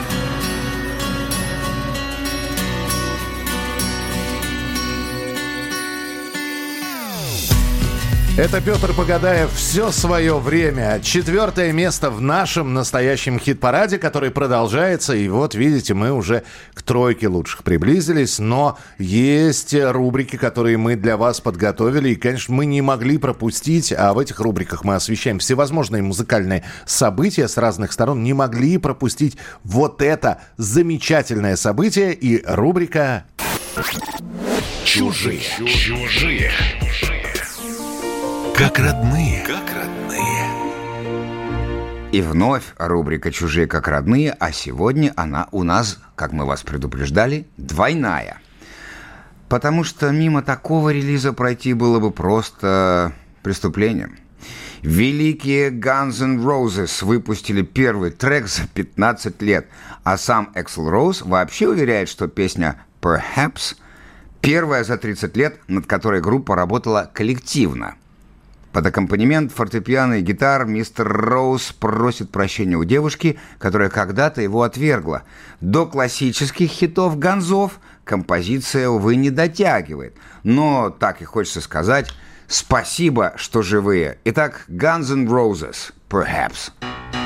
Это Петр Погадаев «Все свое время». Четвертое место в нашем настоящем хит-параде, который продолжается. И вот, видите, мы уже к тройке лучших приблизились. Но есть рубрики, которые мы для вас подготовили. И, конечно, мы не могли пропустить. А в этих рубриках мы освещаем всевозможные музыкальные события с разных сторон. Не могли пропустить вот это замечательное событие. И рубрика Чужие. Чужие. Как родные. Как родные. И вновь рубрика «Чужие как родные», а сегодня она у нас, как мы вас предупреждали, двойная. Потому что мимо такого релиза пройти было бы просто преступлением. Великие Guns N' Roses выпустили первый трек за 15 лет, а сам Эксел Роуз вообще уверяет, что песня «Perhaps» первая за 30 лет, над которой группа работала коллективно – под аккомпанемент фортепиано и гитар мистер Роуз просит прощения у девушки, которая когда-то его отвергла. До классических хитов Гонзов композиция, увы, не дотягивает. Но так и хочется сказать «Спасибо, что живые». Итак, Guns N' Roses, Perhaps. Perhaps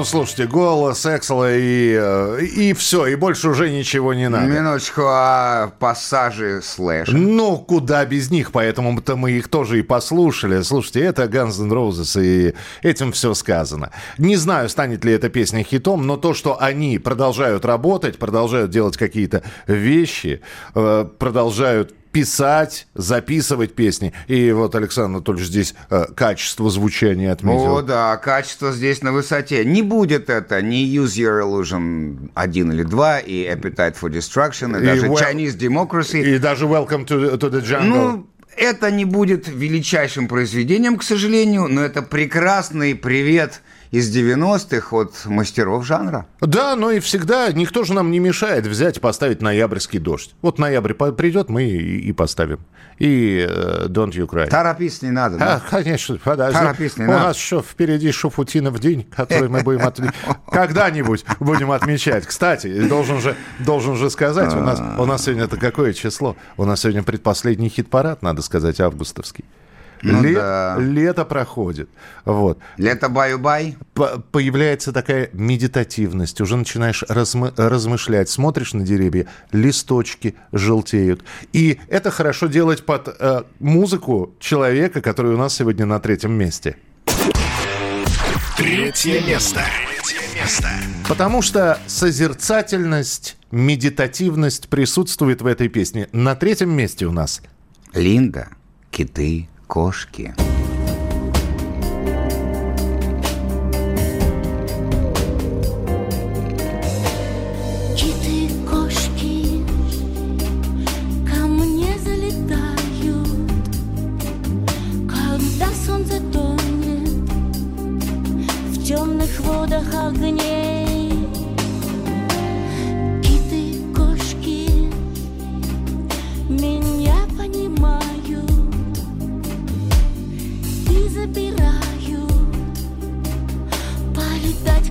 Ну, слушайте, голос, Эксела и, э, и все, и больше уже ничего не надо. Минуточку, а пассажи слэш. Ну, куда без них, поэтому-то мы их тоже и послушали. Слушайте, это Guns N' Roses, и этим все сказано. Не знаю, станет ли эта песня хитом, но то, что они продолжают работать, продолжают делать какие-то вещи, э, продолжают писать, записывать песни. И вот Александр Анатольевич здесь э, качество звучания отметил. О, да, качество здесь на высоте. Не будет это ни Use Your Illusion 1 или 2, и Appetite for Destruction, и, И даже well- Chinese Democracy. И даже Welcome to, to the Jungle. Ну, это не будет величайшим произведением, к сожалению, но это прекрасный привет из 90-х от мастеров жанра. Да, но и всегда никто же нам не мешает взять и поставить ноябрьский дождь. Вот ноябрь придет, мы и, и поставим. И э, Don't You Cry. Торопиться не надо. да? А, конечно, подожди. Торопись не У надо. нас еще впереди Шуфутинов день, который мы будем отме- когда-нибудь будем отмечать. Кстати, должен же, должен же сказать, у нас, у нас сегодня это какое число? У нас сегодня предпоследний хит-парад, надо сказать, августовский. Ну Ле- да. Лето проходит. Вот. Лето баю-бай. По- появляется такая медитативность, уже начинаешь размы- размышлять, смотришь на деревья, листочки желтеют. И это хорошо делать под э, музыку человека, который у нас сегодня на третьем месте. Третье место. Потому что созерцательность, медитативность присутствует в этой песне. На третьем месте у нас Линда, киты, кошки.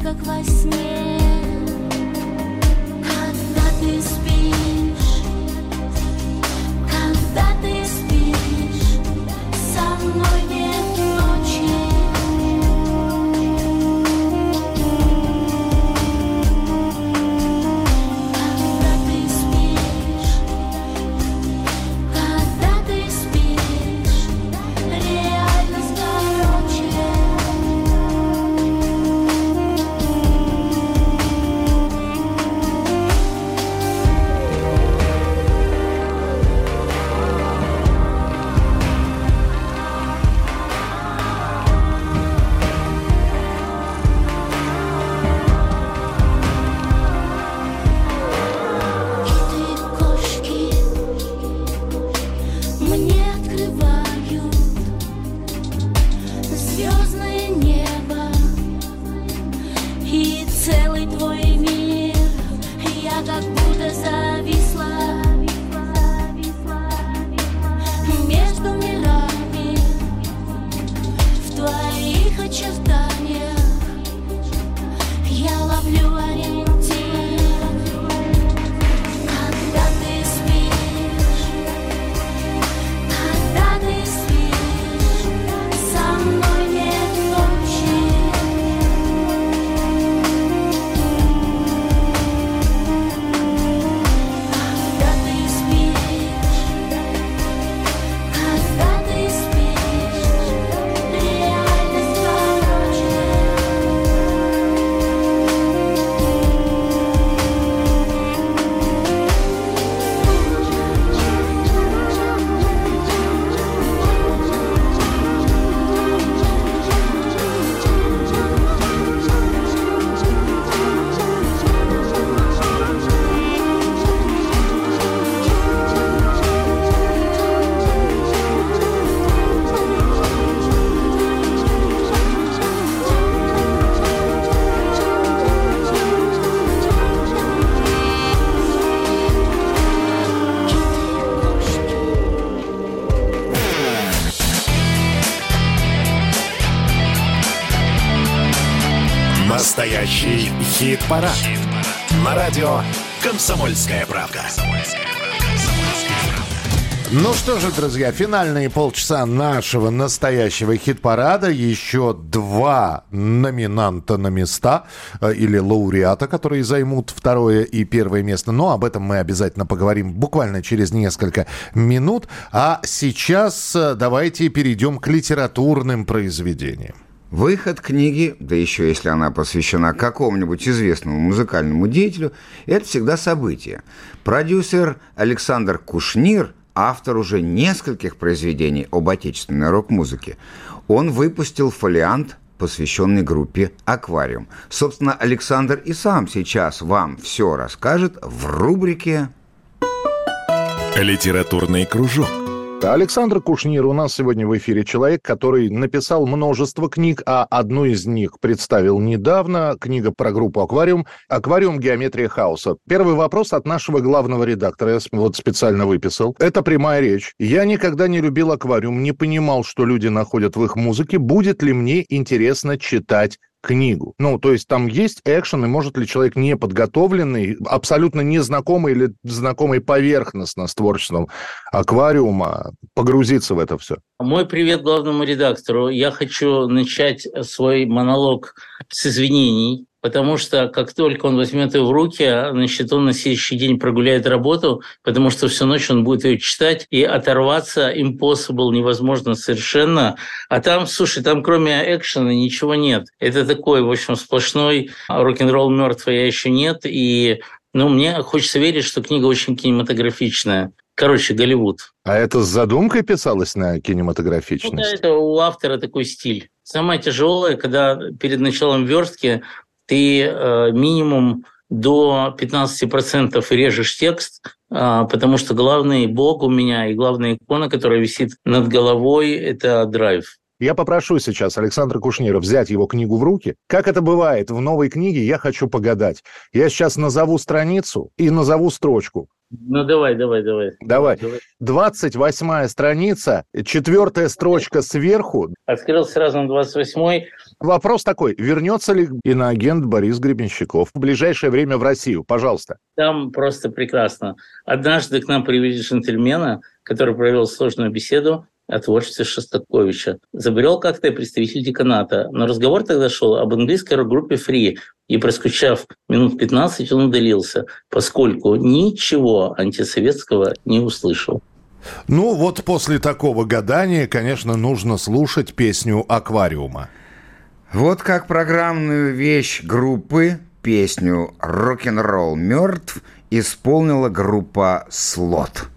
Как во сне. Хит-парад. На радио «Комсомольская правда». Ну что же, друзья, финальные полчаса нашего настоящего хит-парада. Еще два номинанта на места э, или лауреата, которые займут второе и первое место. Но об этом мы обязательно поговорим буквально через несколько минут. А сейчас э, давайте перейдем к литературным произведениям. Выход книги, да еще если она посвящена какому-нибудь известному музыкальному деятелю, это всегда событие. Продюсер Александр Кушнир, автор уже нескольких произведений об отечественной рок-музыке, он выпустил фолиант, посвященный группе «Аквариум». Собственно, Александр и сам сейчас вам все расскажет в рубрике Литературный кружок. Александр Кушнир у нас сегодня в эфире человек, который написал множество книг, а одну из них представил недавно. Книга про группу «Аквариум». «Аквариум. Геометрия хаоса». Первый вопрос от нашего главного редактора. Я вот специально выписал. Это прямая речь. Я никогда не любил «Аквариум», не понимал, что люди находят в их музыке. Будет ли мне интересно читать книгу. Ну, то есть там есть экшен, и может ли человек неподготовленный, абсолютно незнакомый или знакомый поверхностно с творчеством аквариума погрузиться в это все? Мой привет главному редактору. Я хочу начать свой монолог с извинений, потому что как только он возьмет ее в руки, значит, он на следующий день прогуляет работу, потому что всю ночь он будет ее читать, и оторваться impossible невозможно совершенно. А там, слушай, там кроме экшена ничего нет. Это такой, в общем, сплошной рок-н-ролл мертвый я еще нет, и ну, мне хочется верить, что книга очень кинематографичная. Короче, Голливуд. А это с задумкой писалось на кинематографичность? Ну, да, это у автора такой стиль. Самое тяжелое, когда перед началом верстки ты э, минимум до 15% режешь текст, э, потому что главный бог у меня и главная икона, которая висит над головой, это драйв. Я попрошу сейчас Александра Кушнира взять его книгу в руки. Как это бывает в новой книге, я хочу погадать. Я сейчас назову страницу и назову строчку. Ну, давай, давай, давай. Давай. 28 страница, четвертая строчка сверху. Открыл сразу на 28 Вопрос такой, вернется ли иноагент Борис Гребенщиков в ближайшее время в Россию? Пожалуйста. Там просто прекрасно. Однажды к нам привели джентльмена, который провел сложную беседу о творчестве Шостаковича. Забрел как-то представитель деканата, но разговор тогда шел об английской рок-группе Free, и проскучав минут 15, он удалился, поскольку ничего антисоветского не услышал. Ну вот после такого гадания, конечно, нужно слушать песню «Аквариума». Вот как программную вещь группы, песню «Рок-н-ролл мертв» исполнила группа «Слот».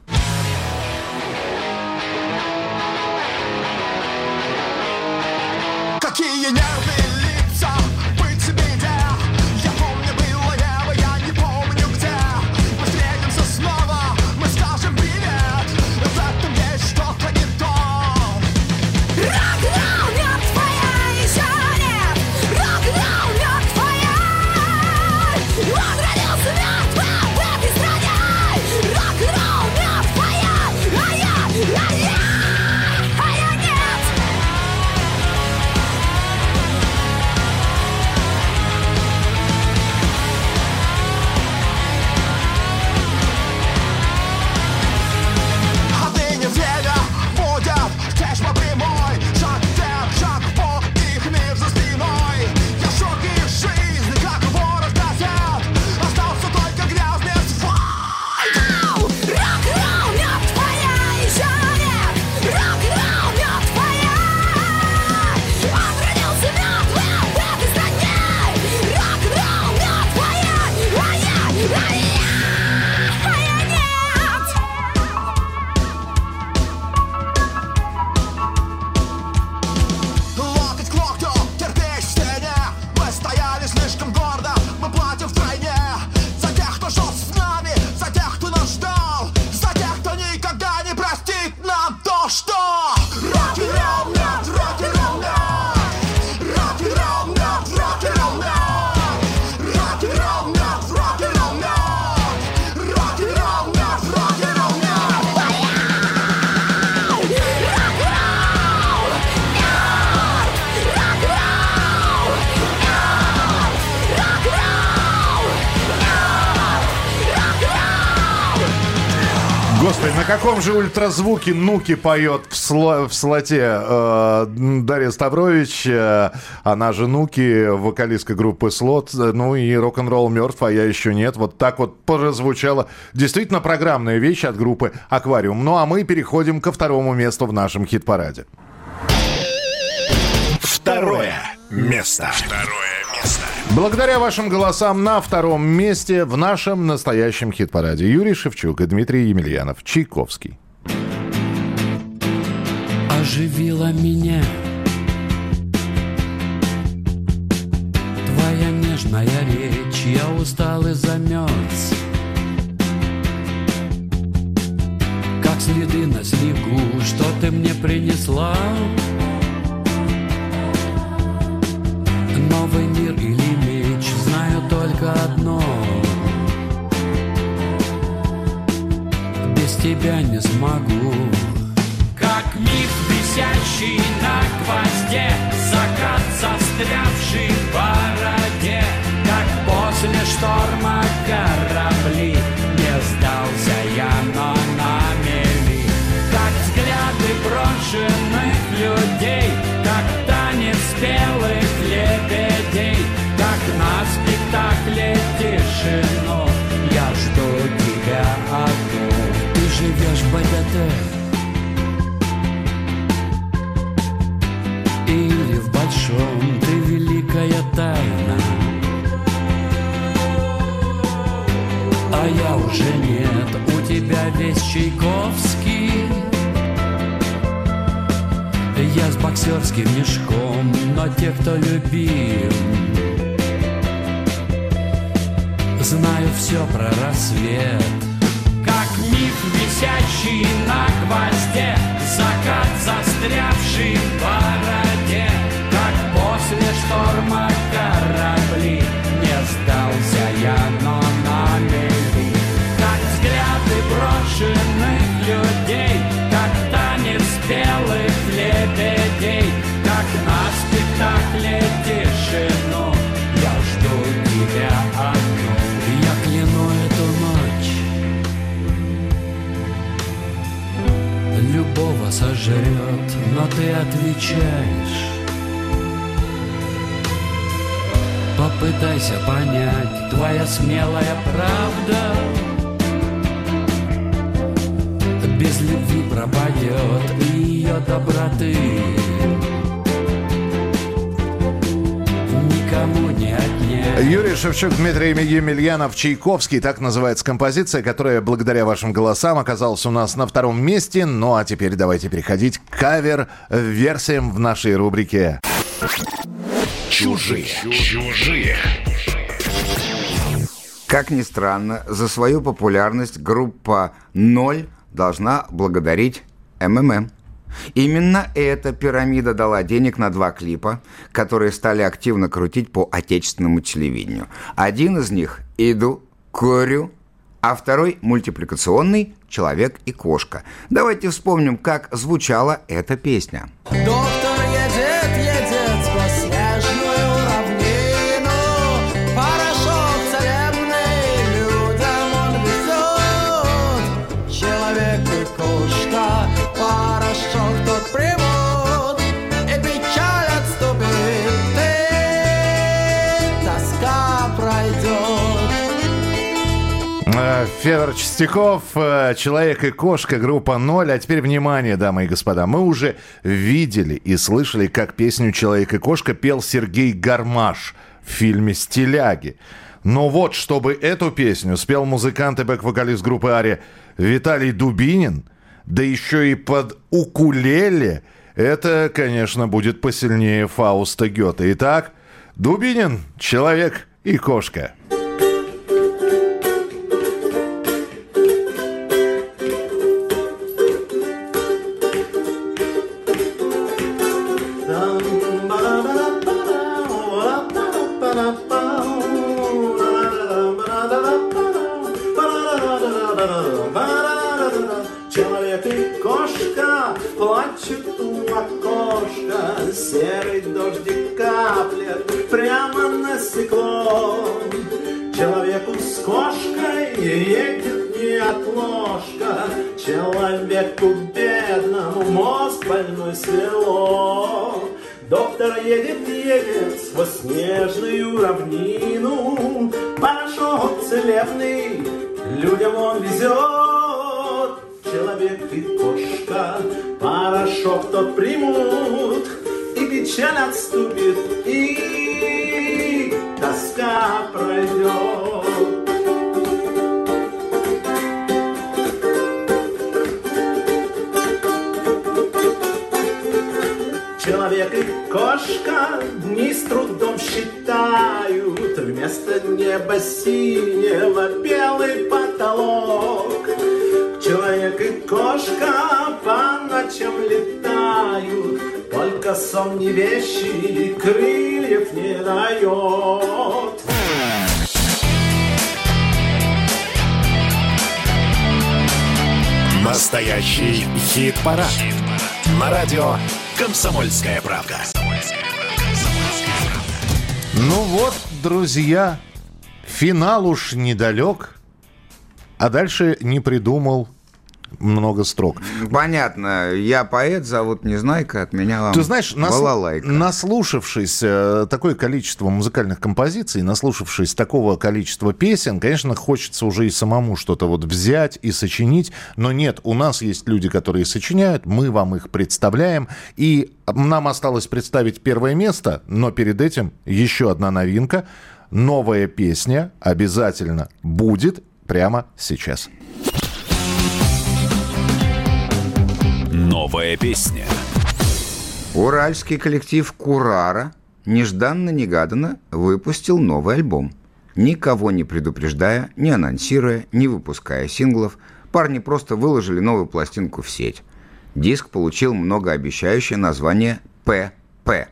Ультразвуке Нуки поет в, сло- в слоте э, Дарья Ставрович, э, она же Нуки, вокалистка группы Слот, э, ну и рок-н-ролл мертв, а я еще нет. Вот так вот прозвучала действительно программная вещь от группы Аквариум. Ну а мы переходим ко второму месту в нашем хит-параде. Второе место. Второе место. Благодаря вашим голосам на втором месте в нашем настоящем хит-параде Юрий Шевчук и Дмитрий Емельянов. Чайковский. Оживила меня Твоя нежная речь, я устал и замерз Как следы на снегу, что ты мне принесла? Новый мир или меч, знаю только одно. Без тебя не смогу висящий на гвозде Закат, застрявший в бороде. Как после шторма корабли Не сдался я, но на мели. Как взгляды брошенных людей Как танец белых лебедей Как на спектакле тишину. Я жду тебя одну. Ты живешь в большом ты великая тайна. А я уже нет, у тебя весь Чайковский. Я с боксерским мешком, но те, кто любим Знаю все про рассвет. Как миф, висящий на гвозде Закат, застрявший в бороде после шторма корабли Не сдался я, но на мели. Как взгляды брошенных людей Как танец белых лебедей Как на спектакле тишину Я жду тебя одну. Я кляну эту ночь. Любого сожрет, но ты отвечаешь Попытайся понять, твоя смелая правда Без любви пропадет ее доброты Юрий Шевчук, Дмитрий Емельянов, Чайковский. Так называется композиция, которая благодаря вашим голосам оказалась у нас на втором месте. Ну а теперь давайте переходить к кавер-версиям в нашей рубрике. Чужие. Чужие. Как ни странно, за свою популярность группа «Ноль» должна благодарить МММ. Именно эта пирамида дала денег на два клипа, которые стали активно крутить по отечественному телевидению. Один из них «Иду, курю», а второй мультипликационный «Человек и кошка». Давайте вспомним, как звучала эта песня. Федор Чистяков, э, «Человек и кошка», группа «Ноль». А теперь внимание, дамы и господа. Мы уже видели и слышали, как песню «Человек и кошка» пел Сергей Гармаш в фильме «Стиляги». Но вот, чтобы эту песню спел музыкант и бэк-вокалист группы «Ария» Виталий Дубинин, да еще и под укулеле, это, конечно, будет посильнее Фауста Гёте. Итак, Дубинин, «Человек и кошка». Отложка Человеку бедному мозг больной свело. Доктор едет, едет сквозь снежную равнину. Порошок целебный людям он везет. Человек и кошка порошок тот примут И печаль отступит, и тоска пройдет Человек и кошка дни с трудом считают. Вместо неба синего белый потолок. Человек и кошка по ночам летают. Только сон не вещи крыльев не дает. Настоящий хит-парад. На радио «Комсомольская правда». Ну вот, друзья, финал уж недалек, а дальше не придумал много строк. Понятно. Я поэт, зовут Незнайка, от меня вам Ты знаешь, нас- балалайка. наслушавшись э, такое количество музыкальных композиций, наслушавшись такого количества песен, конечно, хочется уже и самому что-то вот взять и сочинить. Но нет, у нас есть люди, которые сочиняют, мы вам их представляем. И нам осталось представить первое место, но перед этим еще одна новинка. Новая песня обязательно будет прямо сейчас. Новая песня. Уральский коллектив «Курара» нежданно-негаданно выпустил новый альбом. Никого не предупреждая, не анонсируя, не выпуская синглов, парни просто выложили новую пластинку в сеть. Диск получил многообещающее название «ПП».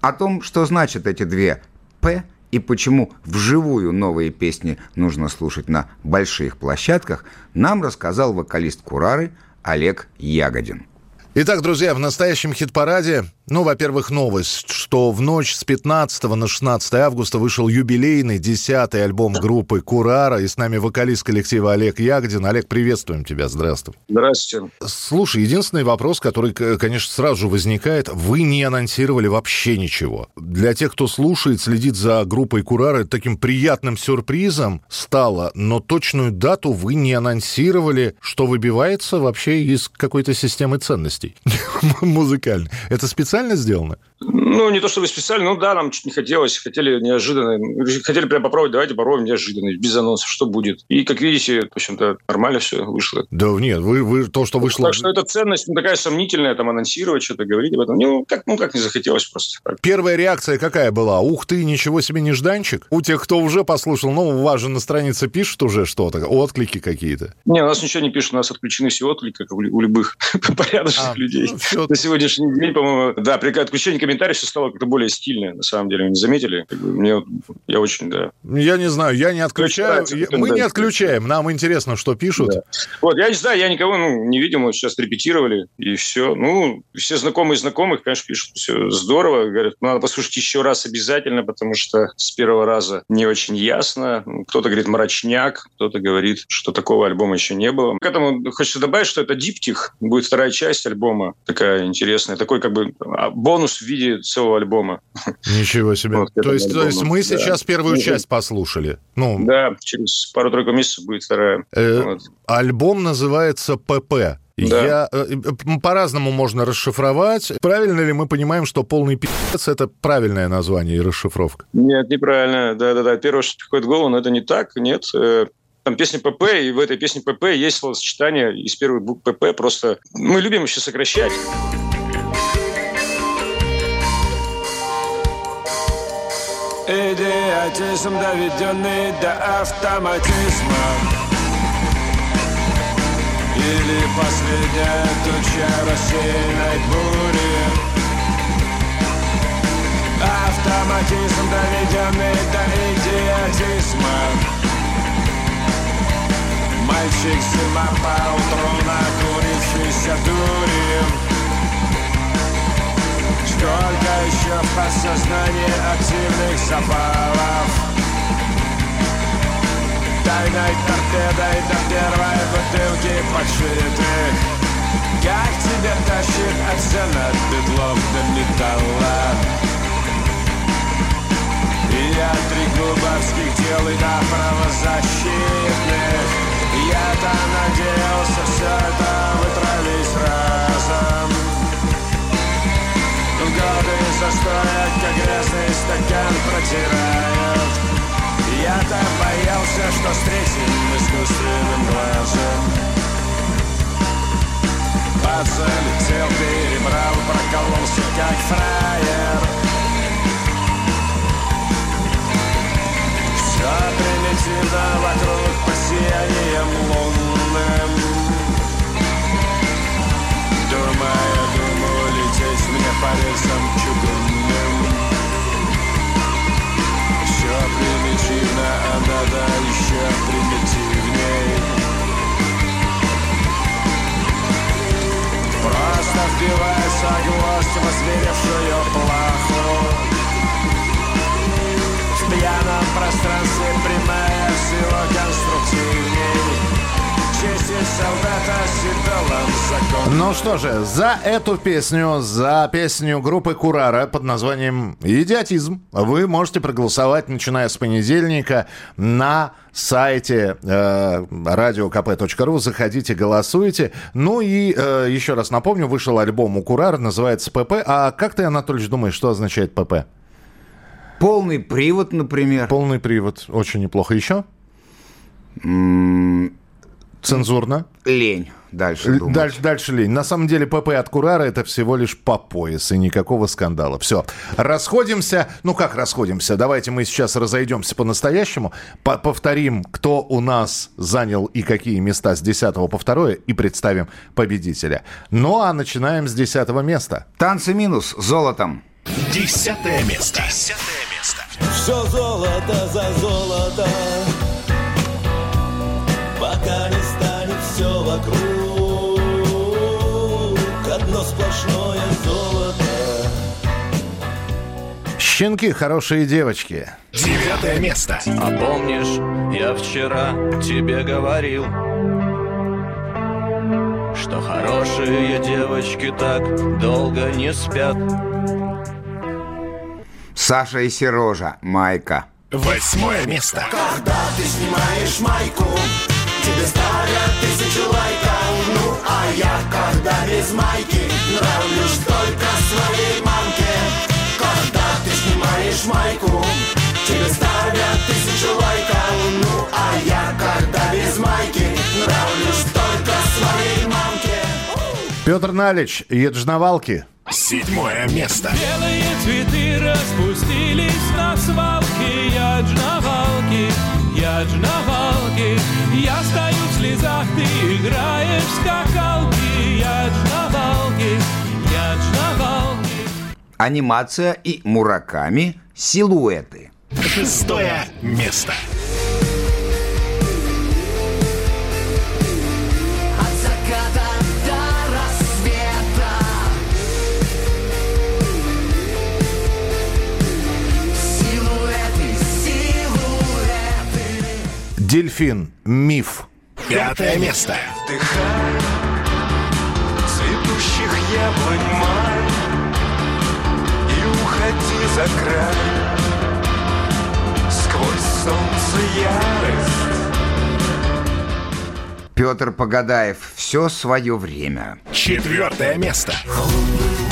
О том, что значат эти две «П» и почему вживую новые песни нужно слушать на больших площадках, нам рассказал вокалист «Курары» Олег Ягодин. Итак, друзья, в настоящем хит-параде, ну, во-первых, новость, что в ночь с 15 на 16 августа вышел юбилейный 10-й альбом группы «Курара», и с нами вокалист коллектива Олег Ягодин. Олег, приветствуем тебя, здравствуй. Здравствуйте. Слушай, единственный вопрос, который, конечно, сразу же возникает, вы не анонсировали вообще ничего. Для тех, кто слушает, следит за группой Курара, таким приятным сюрпризом стало, но точную дату вы не анонсировали, что выбивается вообще из какой-то системы ценностей музыкальной. Это специально сделано? Ну, не то чтобы специально, ну да, нам чуть не хотелось, хотели неожиданно, хотели прям попробовать, давайте попробуем неожиданно, без анонсов, что будет. И, как видите, в общем-то, нормально все вышло. Да нет, вы, вы то, что вышло... Так что эта ценность ну, такая сомнительная, там, анонсировать что-то, говорить об этом. Ну, как, ну, как не захотелось просто. Так. Первая реакция какая была? Ух ты, ничего себе нежданчик. У тех, кто уже послушал, ну, у вас же на странице пишут уже что-то, отклики какие-то. Не, у нас ничего не пишут, у нас отключены все отклики, как у у любых порядочных А, людей. ну, всё. На сегодняшний день, по-моему, да, при отключении комментариев все стало как-то более стильное, на самом деле, вы не заметили? Как бы мне, я очень, да. Я не знаю, я не отключаю. Я- Мы не отключаем, нам интересно, что пишут. Вот, я не знаю, я никого ну, не видел, мы сейчас репетировали, и все. Ну, все знакомые знакомых, конечно, пишут, все здорово. Говорят, надо послушать еще раз обязательно, потому что с первого раза не очень ясно. Ну, Кто-то говорит мрачняк, кто-то говорит, что такого альбома еще не было. К этому хочется добавить, что это диптих, будет вторая часть альбома, такая интересная, такой как бы бонус в виде целого альбома. Ничего себе. Вот, то, есть, то есть альбома, мы да. сейчас первую Ну, часть послушали. Ну, Да, через пару-тройку месяцев будет вторая. э, Вот. альбом называется ПП. Да. Я, э, э, по-разному можно расшифровать. Правильно ли мы понимаем, что полный пи***ц это правильное название и расшифровка? Нет, неправильно. Да-да-да. Первое, что приходит в голову, но это не так. Нет. Э, Там песня ПП, и в этой песне ПП есть словосочетание из первых букв ПП. Просто мы любим еще сокращать. Идиотизм, доведенный до автоматизма. Или последняя туча рассеянной бури. Автоматизм, доведенный до идиотизма. Мальчик зима по утру накурившийся дури Сколько еще в подсознании активных запалов? Тайной торпедой до первой бутылки подшитых Как тебя тащит от стен, от бедлов до металла? Я три клубовских дел и до правозащитных. Я-то надеялся все это вытравить разом Годы застоя, как грязный стакан протирают Я-то боялся, что встретим искусственным глазом. Подзалетел, перебрал, прокололся, как фраер. Все примитивно вокруг по сиянием лунным. Думаю, лететь мне по рельсам чугунным. Все примитивно, а надо еще примитивней. Просто вбивается гвоздь в озверевшую плаху. В пьяном пространстве прямая всего конструктивней Ну что же, за эту песню, за песню группы Курара под названием «Идиотизм» вы можете проголосовать, начиная с понедельника, на сайте э, radiokp.ru. Заходите, голосуйте. Ну и э, еще раз напомню, вышел альбом у Курара, называется «ПП». А как ты, Анатольевич, думаешь, что означает «ПП»? Полный привод, например. Полный привод. Очень неплохо. Еще? Цензурно? Лень. Дальше думать. Дальше, дальше лень. На самом деле ПП от Курара это всего лишь по пояс и никакого скандала. Все. Расходимся. Ну как расходимся? Давайте мы сейчас разойдемся по-настоящему. По- повторим, кто у нас занял и какие места с 10 по 2 и представим победителя. Ну а начинаем с 10 места. Танцы минус золотом. Десятое место. Десятое место. Все золото за золото Щенки, хорошие девочки. Девятое место. А помнишь, я вчера тебе говорил, что хорошие девочки так долго не спят. Саша и Сережа. Майка. Восьмое место. Когда ты снимаешь майку Тебе ставят тысячу лайков Ну а я, когда без майки Нравлюсь только своей ты снимаешь майку Тебе ставят тысячу лайков. Ну а я, когда без майки Нравлюсь только своей мамке. Петр Налич, Еджновалки. Седьмое место. Белые цветы распустились на свалке. Я джнавалки, я джнавалки Я стою в слезах, ты играешь в скакалки Анимация и Мураками. Силуэты. Шестое место. От заката до рассвета Силуэты, силуэты Дельфин. Миф. Пятое место. Вдыхай цветущих И уходи за край Сквозь солнце ярость Петр Погадаев. Все свое время. Четвертое место. Времени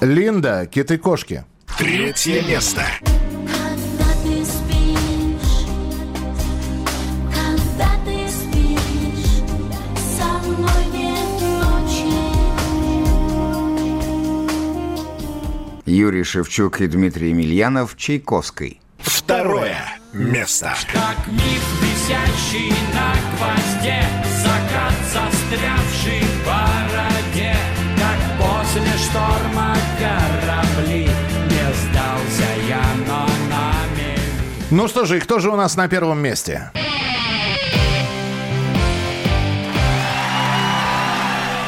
Линда. Киты-кошки. Третье место. Когда ты спишь, когда ты спишь, со мной нет ночи. Юрий Шевчук и Дмитрий Емельянов. Чайковской. Второе место. Как миф, висящий на гвозде Закат, застрявший после шторма корабли Не сдался я, но на Ну что же, и кто же у нас на первом месте?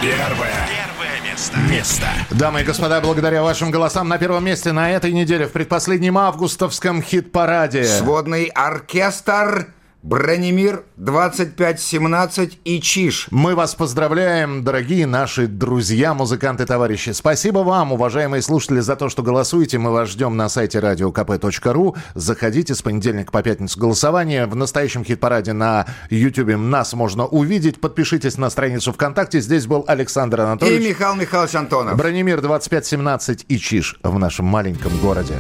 Первое. Первое место. Место. Дамы и господа, благодаря вашим голосам на первом месте на этой неделе в предпоследнем августовском хит-параде. Сводный оркестр Бронемир 2517 и Чиш. Мы вас поздравляем, дорогие наши друзья, музыканты, товарищи. Спасибо вам, уважаемые слушатели, за то, что голосуете. Мы вас ждем на сайте radiokp.ru. Заходите с понедельника по пятницу голосование. В настоящем хит-параде на YouTube нас можно увидеть. Подпишитесь на страницу ВКонтакте. Здесь был Александр И Анатольевич. Михаил Михайлович Антонов. Бронемир 2517 и Чиж в нашем маленьком городе.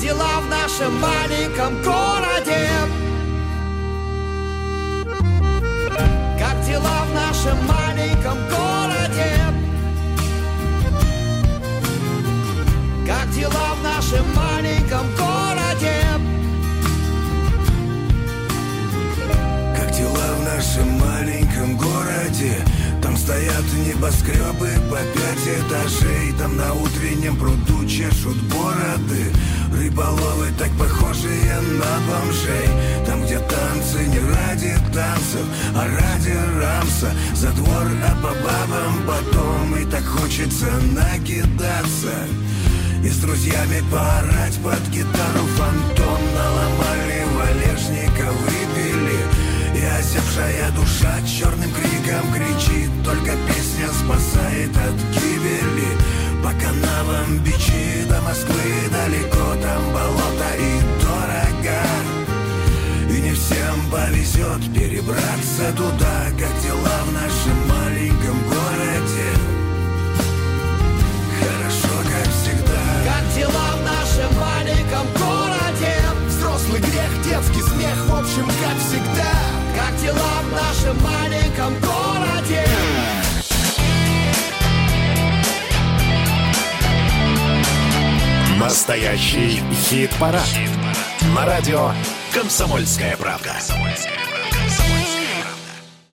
Дела в нашем маленьком городе? Как дела в нашем маленьком городе? Как дела в нашем маленьком городе? Как дела в нашем маленьком городе? Стоят небоскребы по пять этажей. Там на утреннем пруду чешут бороды. Рыболовы так похожие на бомжей. Там, где танцы не ради танцев, а ради рамса. За двор, а по бабам потом. И так хочется накидаться. И с друзьями поорать под гитару. Фантом Наломали валежника, выпили И озябшая душа черным криком кричит. Только песня спасает от гибели. По канавам бичи до Москвы далеко Там болото и дорого. И не всем повезет перебраться туда Как дела в нашем маленьком городе. Хорошо, как всегда. Как дела в нашем маленьком городе? Взрослый грех, детский смех, в общем, как всегда дела в нашем маленьком городе? Настоящий хит-парад. На радио «Комсомольская правда».